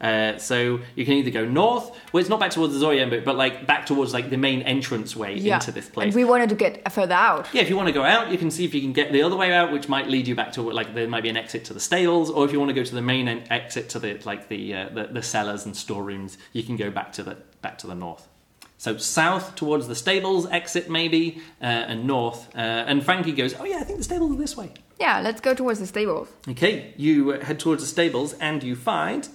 Uh, so you can either go north. Well, it's not back towards the Zoyan, but but like back towards like the main entrance way Yeah. into this place. And we wanted to get further out. Yeah, if you want to go out, you can see if you can get the other way out, which might lead you back to like there might be an exit to the stables, or if you want to go to the main en- exit to the like the, uh, the the cellars and storerooms, you can go back to the back to the north. So south towards the stables exit maybe, uh, and north. Uh, and Frankie goes, "Oh yeah, I think the stables are this way." Yeah, let's go towards the stables. Okay, you uh, head towards the stables and you find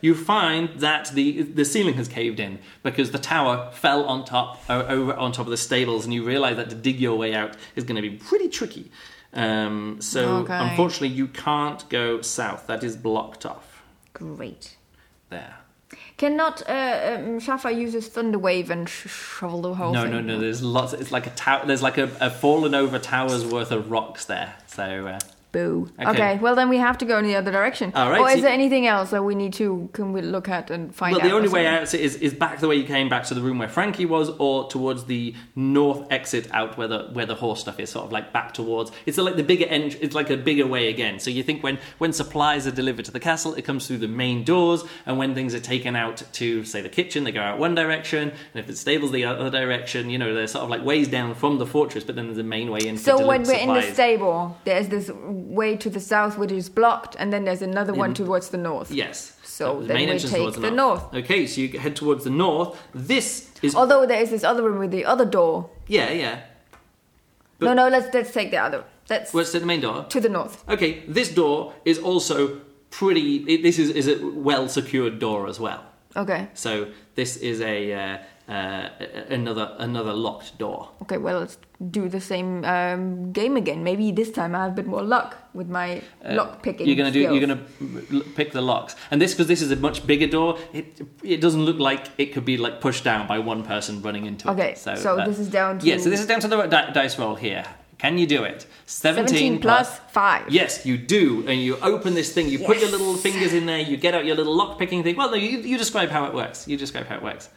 you find that the the ceiling has caved in because the tower fell on top over on top of the stables, and you realise that to dig your way out is going to be pretty tricky. Um, so Okay. unfortunately, you can't go south. That is blocked off Great. there. Cannot uh, um, Shafa uses thunder wave and sh- shovel the whole No, thing? no, no. There's lots. It's like a tower. There's like a, a fallen over tower's worth of rocks there. So uh, Boo. Okay. Okay. well then we have to go in the other direction. All right, Or is you- there anything else that we need to can we look at and find Well, out? the only way out is, is back the way you came back to the room where Frankie was, or towards the north exit out where the where the horse stuff is, sort of like back towards. It's like the bigger end. It's like a bigger way again. So you think when when supplies are delivered to the castle, it comes through the main doors, and when things are taken out to say the kitchen, they go out one direction, and if it's stables, the other direction. You know, they're sort of like ways down from the fortress, but then there's a main way in. So when we're in the stable, there's this way to the south which is blocked, and then there's another one towards the north. Yes. So the then we entrance take towards the north. Okay, so you head towards the north. This is Although there is this other room with the other door. yeah, yeah. But- no, no, let's let's take the other. Let's What's the main door? to the north. Okay, this door is also pretty. It, this is, is a well secured door as well. Okay. So this is a uh, uh, another another locked door. Okay, well, let's do the same um, game again. Maybe this time I have a bit more luck with my lock picking. Uh, You're gonna do. skills. You're gonna pick the locks, and this because this is a much bigger door. It it doesn't look like it could be like pushed down by one person running into Okay, it. So, so uh, this is down to- yeah. So this is down to the di- dice roll here. Can you do it? 17, 17 plus 5. Yes, you do, and you open this thing. You put your little fingers in there. You get out your little lock picking thing. Well, no, you, you describe how it works. You describe how it works.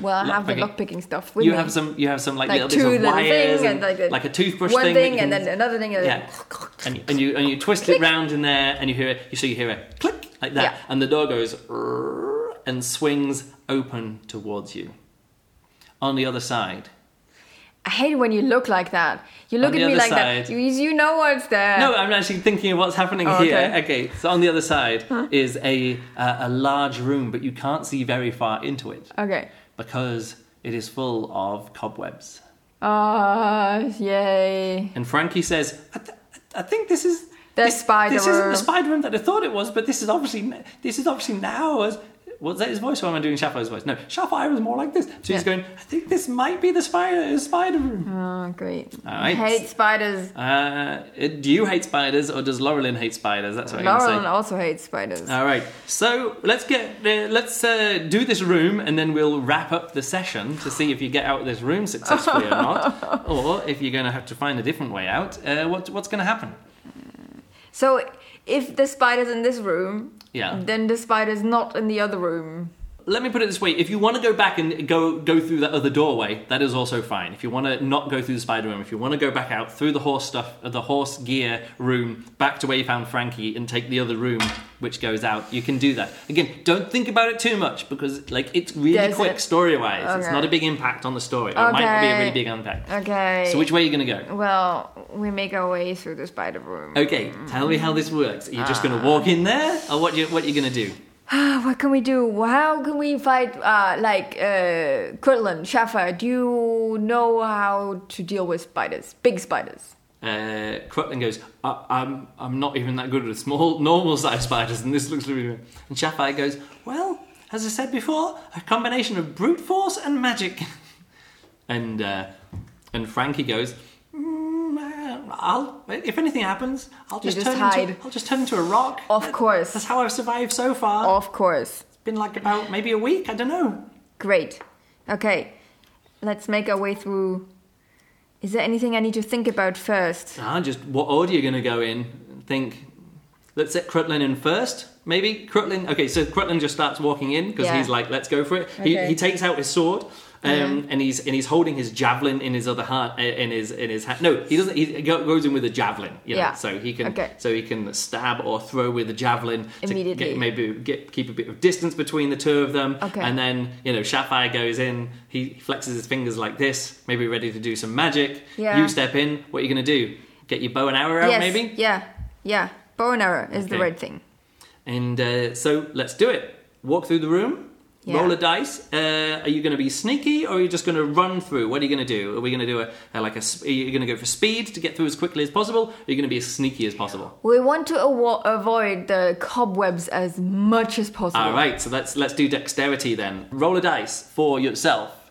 Well, I have the Lockpicking. lock picking stuff with you me. have some. You have some like, like little two bits of little wires things and like a, like a toothbrush one thing. thing you and then another thing and yeah, and, and you and you twist it round in there, and you hear it. You so you hear it click like that, Yeah. and the door goes and swings open towards you. On the other side, I hate when you look like that. You look at me like that. You, you know what's there. no, I'm actually thinking of what's happening Oh, here. okay. Okay, so on the other side is a uh, a large room, but you can't see very far into it Okay. Because it is full of cobwebs. Ah, yay. And Frankie says, I, th- I think this is The this, spider This isn't the spider room that I thought it was, but this is obviously this is obviously now. As, was that his voice, or am I doing Shafi's voice? No, Shafi was more like this. So he's Yeah. going. I think this might be the spider spider room. Oh, great. I hate spiders. Uh, do you hate spiders, or does Laurelin hate spiders? That's what I'm Lauren going to also hates spiders. All right, so let's get uh, let's uh, do this room, and then we'll wrap up the session to see if you get out of this room successfully or not, or if you're going to have to find a different way out. Uh, what, what's going to happen? So, if the spider's in this room, Yeah. then the spider's not in the other room. Let me put it this way: if you want to go back and go go through that other doorway, that is also fine. If you want to not go through the spider room, if you want to go back out through the horse stuff, uh, the horse gear room, back to where you found Frankie, and take the other room which goes out, you can do that. Again, don't think about it too much because like it's really quick it? story wise. It's not a big impact on the story. Or It might not be a really big impact. Okay. So which way are you going to go? Well, we make our way through the spider room. Okay, tell me how this works. Are you just Ah. going to walk in there, or what? You, what you going to do? What can we do? How can we fight, uh, like, uh, Crutlin, Shafa? Do you know how to deal with spiders? Big spiders. Uh, goes, I, I'm, I'm not even that good with small, normal sized spiders, and this looks really good. And Shafai goes, Well, as I said before, a combination of brute force and magic. and, uh, and Frankie goes, "Mm, uh, I'll, if anything happens, I'll just, just turn hide. Into, I'll just turn into a rock. Of course. That's how I've survived so far. Of course. It's been like about maybe a week, I don't know. Great. Okay. Let's make our way through. Is there anything I need to think about first? Ah, just what order you're going to go in. Think. Let's set Crutlin in first, maybe. Crutlin. Okay, so Crutlin just starts walking in because Yeah. he's like, "Let's go for it." He, he takes out his sword um, and he's and he's holding his javelin in his other hand. In his in his hand. No, he doesn't. He go- goes in with a javelin. You know, Yeah. so he can Okay. so he can stab or throw with a javelin to Immediately. get, maybe get keep a bit of distance between the two of them. Okay. And then you know, Sapphire goes in. He flexes his fingers like this, maybe ready to do some magic. Yeah. You step in. What are you going to do? Get your bow and arrow out, yes. maybe. Yeah. Yeah. Bow and arrow is the Okay. right thing. And uh, so let's do it. Walk through the room. Yeah. Roll a dice. Uh, are you going to be sneaky, or are you just going to run through? What are you going to do? Are we going to do a, a like a? Are you going to go for speed to get through as quickly as possible? Or are you going to be as sneaky as possible? We want to avo- avoid the cobwebs as much as possible. All right. So let's let's do dexterity then. Roll a dice for yourself.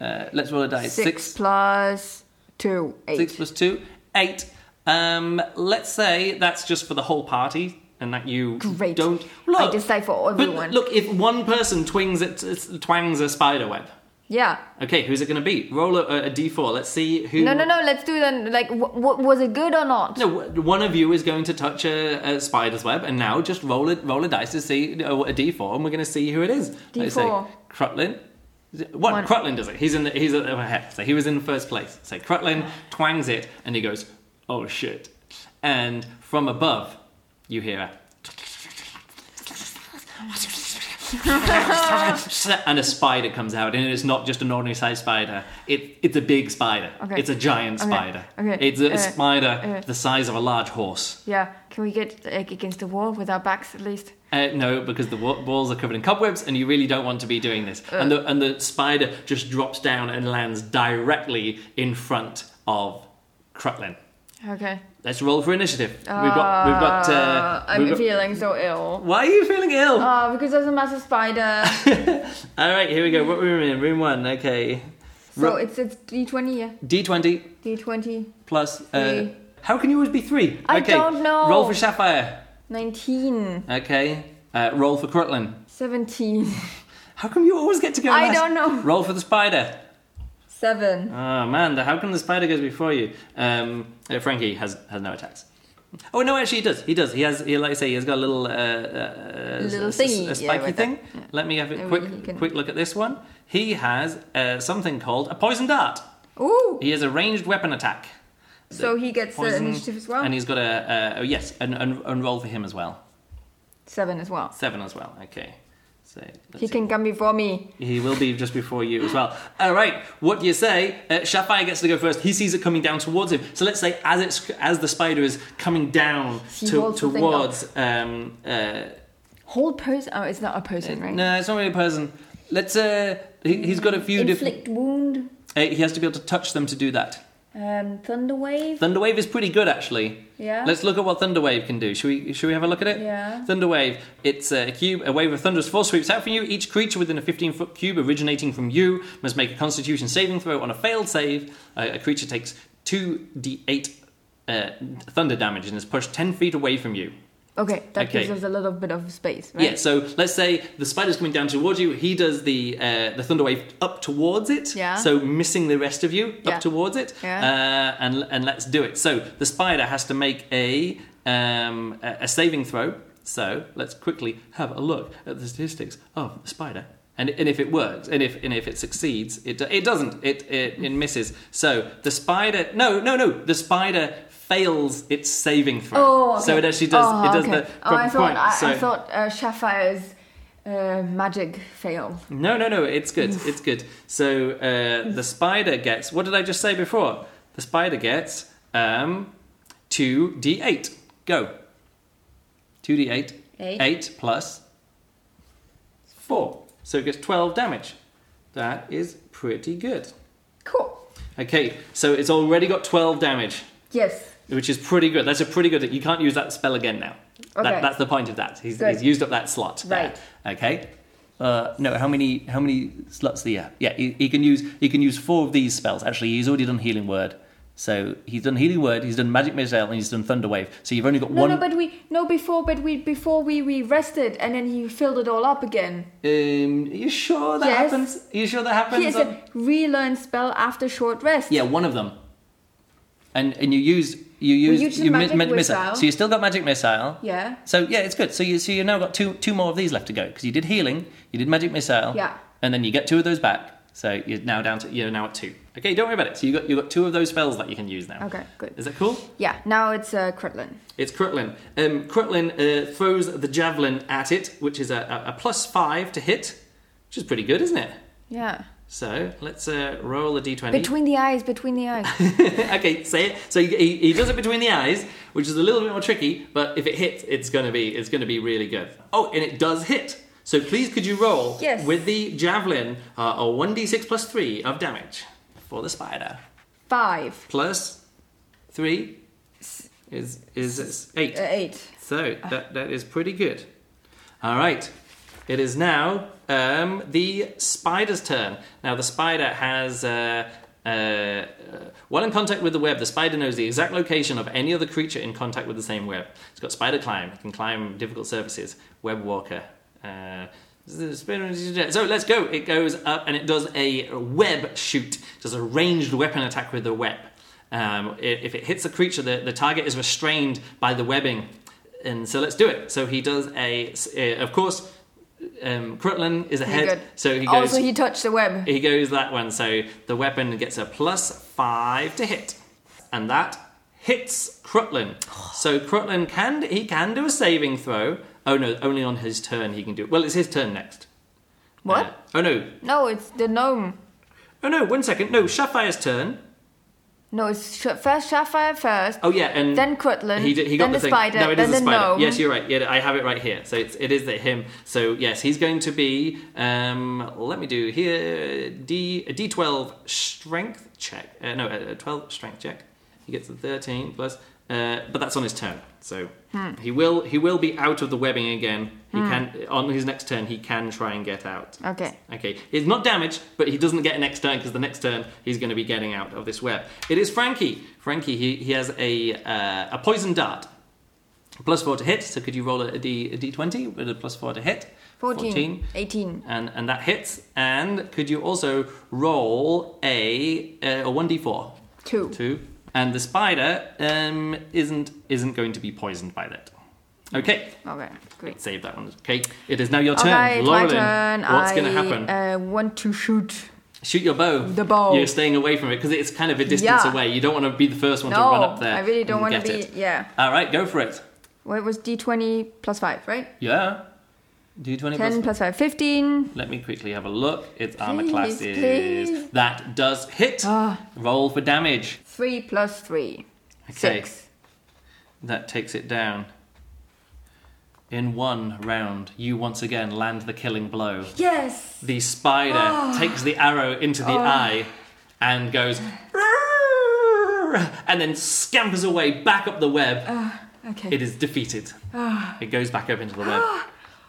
Uh, let's roll a dice. Six, plus two, eight. Six plus two, eight. Um, let's say that's just for the whole party, and that you Great. don't. I decide for but everyone. look, if one person twings it, twangs a spider web. Yeah. Okay, who's it going to be? Roll a, a d4. Let's see who. No, no, no. Let's do then. Like, w- w- was it good or not? No, w- one of you is going to touch a, a spider's web, and now just roll it, roll a dice to see uh, a d4, and we're going to see who it is. Let's say D4. Crutlin. What? One. Crutlin does it. He's in. The, he's at the head. So he was in first place. So Crutlin twangs it, and he goes, "Oh shit!" And from above, you hear a. and a spider comes out, and it's not just an ordinary sized spider. It, it's a big spider. Okay. It's a giant Okay. spider. Okay. It's a Uh, spider uh. the size of a large horse. Yeah. Can we get like, against the wall with our backs at least? Uh, no, because the wa- walls are covered in cobwebs, and you really don't want to be doing this. Uh. And the and the spider just drops down and lands directly in front of Crutlin. Okay. Let's roll for initiative. we've got we've got. Uh, I'm we've got- feeling so ill. Why are you feeling ill? Oh, because there's a massive spider. All right, here we go. What room are we in? Room one. Okay. so Ro- it's it's D20, yeah. D twenty D20. plus. Uh, how can you always be three? I okay. don't know. Roll for Sapphire. 19. Okay. Uh, roll for Crutlin. 17. How come you always get to go? I last? don't know. Roll for the spider. 7. Oh man, the- how come the spider goes before you? Um, uh, Frankie has has no attacks. Oh no, actually he does. He does. He has. He, like I say, he has got a little uh, uh, Little thingy, a yeah, spiky with thing. yeah. Let me have a quick can- quick look at this one. He has uh, something called a poison dart. Ooh. He has a ranged weapon attack. So he gets the Poison, initiative as well? and he's got a, a oh, yes, and, and, roll for him as well. 7 as well. Seven as well. Okay. So let's He see. can come before me. He will be just before you as well. All right, what do you say? Uh, gets to go first. He sees it coming down towards him. So let's say as it's as the spider is coming down to, holds the thing towards. Um, uh, Hold person? Oh, it's not a person, right? no, it's not really a person. Let's. Uh, he, he's got a few different. Inflict wound. Uh, he has to be able to touch them to do that. Um, Thunderwave. Thunderwave is pretty good, actually. Yeah. Let's look at what Thunderwave can do. Should we? Should we have a look at it? Yeah. Thunderwave. It's a cube. A wave of thunderous force sweeps out from you. Each creature within a 15-foot cube originating from you must make a Constitution saving throw. On a failed save, uh, a creature takes two d8 uh, thunder damage and is pushed 10 feet away from you. Okay, that Okay. gives us a little bit of space, right? Yeah. So let's say the spider's coming down towards you. He does the uh, the thunder wave up towards it. Yeah. So missing the rest of you Yeah. up towards it. Yeah. Uh, and and let's do it. So the spider has to make a um, a saving throw. So let's quickly have a look at the statistics of the spider. And, and if it works, and if and if it succeeds, it it doesn't. It it, it misses. So the spider, no no no, the spider fails its saving throw. Oh, okay. So it actually does. Oh, it does okay. the Oh, I thought, point. I, so, I thought uh, Sapphire's uh, magic failed. no, no, no. It's good. It's good. So uh, the spider gets. What did I just say before? The spider gets um, two d eight. Go. Two d eight. Eight. Eight plus four. So it gets twelve damage. That is pretty good. Cool. Okay, so it's already got twelve damage, Yes. Which is pretty good. That's a pretty good. You can't use that spell again now. That, Okay. that's the point of that. He's, he's used up that slot. there. Right. Okay. Uh, no, how many how many slots do you have? Yeah, he, he can use he can use four of these spells. Actually, he's already done Healing Word. So he's done Healing Word, he's done Magic Missile, and he's done Thunder Wave. So you've only got No, one. no, but we no before, but we before we we rested and then he filled it all up again. um, are you sure that Yes. happens? Are you sure that happens? He a relearn spell after short rest. yeah, one of them. And and you use you use the you mi- Magic Magic Missile. So you still got Magic Missile. Yeah. So yeah, it's good. So you so you now got two two more of these left to go because you did healing, you did magic missile, Yeah. and then you get two of those back. So you're now down to you're now at two. Okay, don't worry about it. So you got you got two of those spells that you can use now. Okay, good. Is that cool? Yeah, now it's uh, Crutlin. It's Crutlin. Um, uh, throws the javelin at it, which is a, a, a plus five to hit, which is pretty good, isn't it? Yeah. So let's uh, roll a d20. Between the eyes, between the eyes. okay, say it. So he, he, does it between the eyes, which is a little bit more tricky. But if it hits, it's gonna be it's gonna be really good. Oh, and it does hit. So please, could you roll Yes. with the javelin uh, a one d six plus three of damage for the spider Five. plus three is is, is eight. Uh, eight. So that that is pretty good. All right, it is now um, the spider's turn. Now the spider has. Uh, uh, uh, while in contact with the web, the spider knows the exact location of any other creature in contact with the same web. It's got spider climb. It can climb difficult surfaces. Web walker. Uh, so let's go. It goes up and it does a web shoot. Does a ranged weapon attack with the web. Um, if it hits a creature, the, the target is restrained by the webbing. And so let's do it. So he does a, uh, of course, um, Crutlin is ahead. good. So he goes. Also, he touched the web. He goes that one, so the weapon gets a plus five to hit, and that hits Crutlin. So Crutlin can he can do a saving throw. Oh no, only on his turn he can do it. Well, it's his turn next. What? Uh, oh no, No, it's the gnome. oh no, one second. No, Sapphire's turn. No, it's sh- first Sapphire first, Oh yeah, and then Crutlin, he, did, he got then the, thing. spider, No, it then is the the spider. gnome. Yes, you're right. Yeah, I have it right here. So it's, it is that him. So yes, he's going to be. Um, let me do here. D a D12 strength check. Uh, no, a, a 12 strength check. He gets a 13 plus. Uh, but that's on his turn. So Hmm. he will he will be out of the webbing again. He can on his next turn he can try and get out. Okay. Okay, he's not damaged, but he doesn't get an next turn because the next turn he's going to be getting out of this web. It is Frankie. Frankie, he, he has a uh, a poison dart. Plus four to hit, so could you roll a, D, a d20 with a plus four to hit? 14, 18. And, and that hits. And could you also roll a, a 1d4? Two. Two. And the spider um, isn't isn't going to be poisoned by that. Okay, Okay, great. save that one. Okay, it is now your turn. It's my turn. what's going to happen? Uh, want to shoot. Shoot your bow. The bow. You're staying away from it because it's kind of a distance Yeah. away. You don't want to be the first one to run up there. I really don't want to be. it. Yeah. All right, go for it. What was D20 plus 5, right? Yeah. Do 20 10 plus. plus 5, 15. Let me quickly have a look. Its armor Please, class is. please. That does hit. Ah. Roll for damage. 3 plus 3. Okay. 6. That takes it down. In one round, you once again land the killing blow. Yes! The spider Ah. takes the arrow into the eye and goes. And then scampers away back up the web. Okay. It is defeated. It goes back up into the web.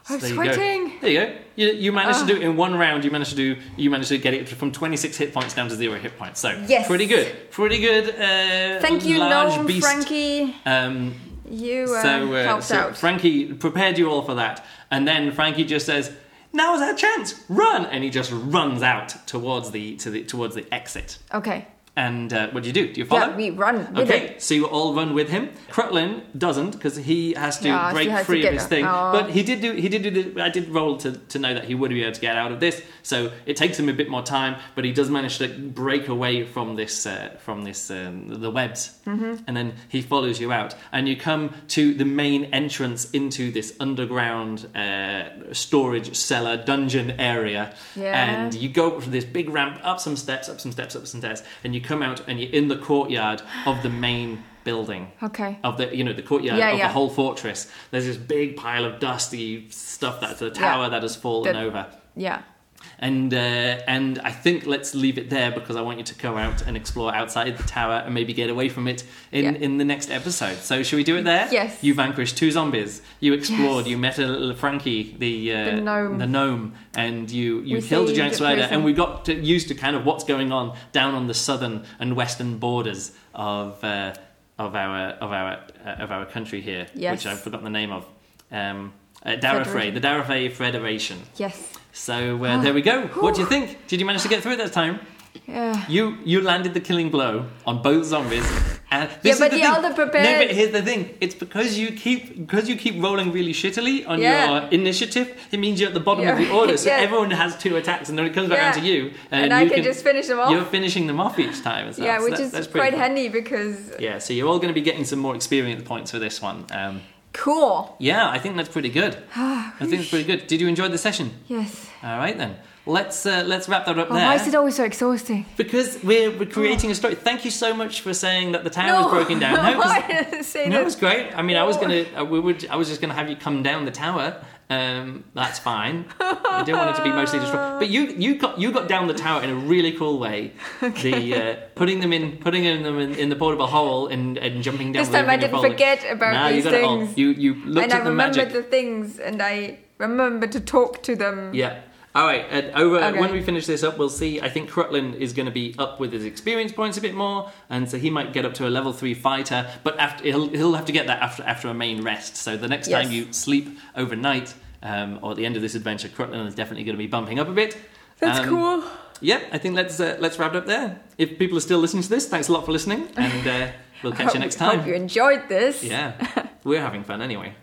Ah. I'm there you go. There you go. You, you managed Ah. to do it in one round. You managed to do. You managed to get it from 26 hit points down to zero hit points. So Yes. pretty good. Pretty good. Uh, Thank you, large Gnome beast. Frankie. Um, You uh, so, uh, helped so out. Frankie prepared you all for that, and then Frankie just says, "Now's our chance, run!" And he just runs out towards the to the towards the exit. okay. And uh, what do you do? Do you follow? Yeah, we run Okay, it. so you all run with him. Crutlin doesn't because he has to Yeah, break has to free of his thing. But he did do. He did do. The, I did roll to, to know that he would be able to get out of this. So it takes him a bit more time, but he does manage to break away from this uh, from this um, the webs, Mm-hmm. and then he follows you out, and you come to the main entrance into this underground uh, storage cellar dungeon area, Yeah. and you go up this big ramp, up some steps, up some steps, up some steps, and you come out and you're in the courtyard of the main building. Okay. Of the you know the courtyard Yeah, of yeah. the whole fortress. There's this big pile of dusty stuff that's the tower that has fallen That- over. Yeah. And uh, and I think let's leave it there because I want you to go out and explore outside the tower and maybe get away from it in, Yeah. in the next episode. So should we do it there? Yes. You vanquished two zombies. You explored. Yes. You met a little Frankie, the uh, The gnome. the gnome, and you you We killed a giant spider. And we got to, used to kind of what's going on down on the southern and western borders of uh, of our of our uh, of our country here, Yes. which I've forgotten the name of. Um, uh, Darafray, the Darafray Federation. Yes. So uh, there we go. What do you think? Did you manage to get through it that time? Yeah. You you landed the killing blow on both zombies, And Yeah, this is but the the thing. other No, but here's the thing. It's because you keep because you keep rolling really shittily on Yeah. your initiative. It means you're at the bottom of the order. So Yeah. everyone has two attacks, and then it comes back Yeah. down to you, And I you can just finish them off. You're finishing them off each time. as well. yeah, So which that- is quite cool. handy because Yeah, so you're all going to be getting some more experience points for this one. Um, cool. yeah, I think that's pretty good. I think it's pretty good. Did you enjoy the session? Yes. All right then. Let's uh, let's wrap that up Oh, there. why is it always so exhausting? Because we're, we're creating a story. Thank you so much for saying that the tower was broken down. No, why did I say no, it that? was great. I mean, I was gonna, uh, we would, I was just gonna have you come down the tower. Um, that's fine. I didn't want it to be mostly destroyed, but you, you got, you got down the tower in a really cool way. The uh, putting them in, putting them in, in the portable hole and, and jumping down. This time I didn't folded. forget about Nah, you these all. things. You, you looked and I at the remembered magic. the things and I remembered to talk to them. Yeah. All right. And over Okay. when we finish this up, we'll see. I think Crutlin is going to be up with his experience points a bit more, and so he might get up to a level three fighter. But after he'll he'll have to get that after after a main rest. So the next time you sleep overnight, um, or at the end of this adventure, Crutlin is definitely going to be bumping up a bit. That's Um, cool. Yeah, I think let's uh, let's wrap it up there. If people are still listening to this, thanks a lot for listening, and uh, we'll catch you next time. Hope you enjoyed this. Yeah, we're having fun anyway.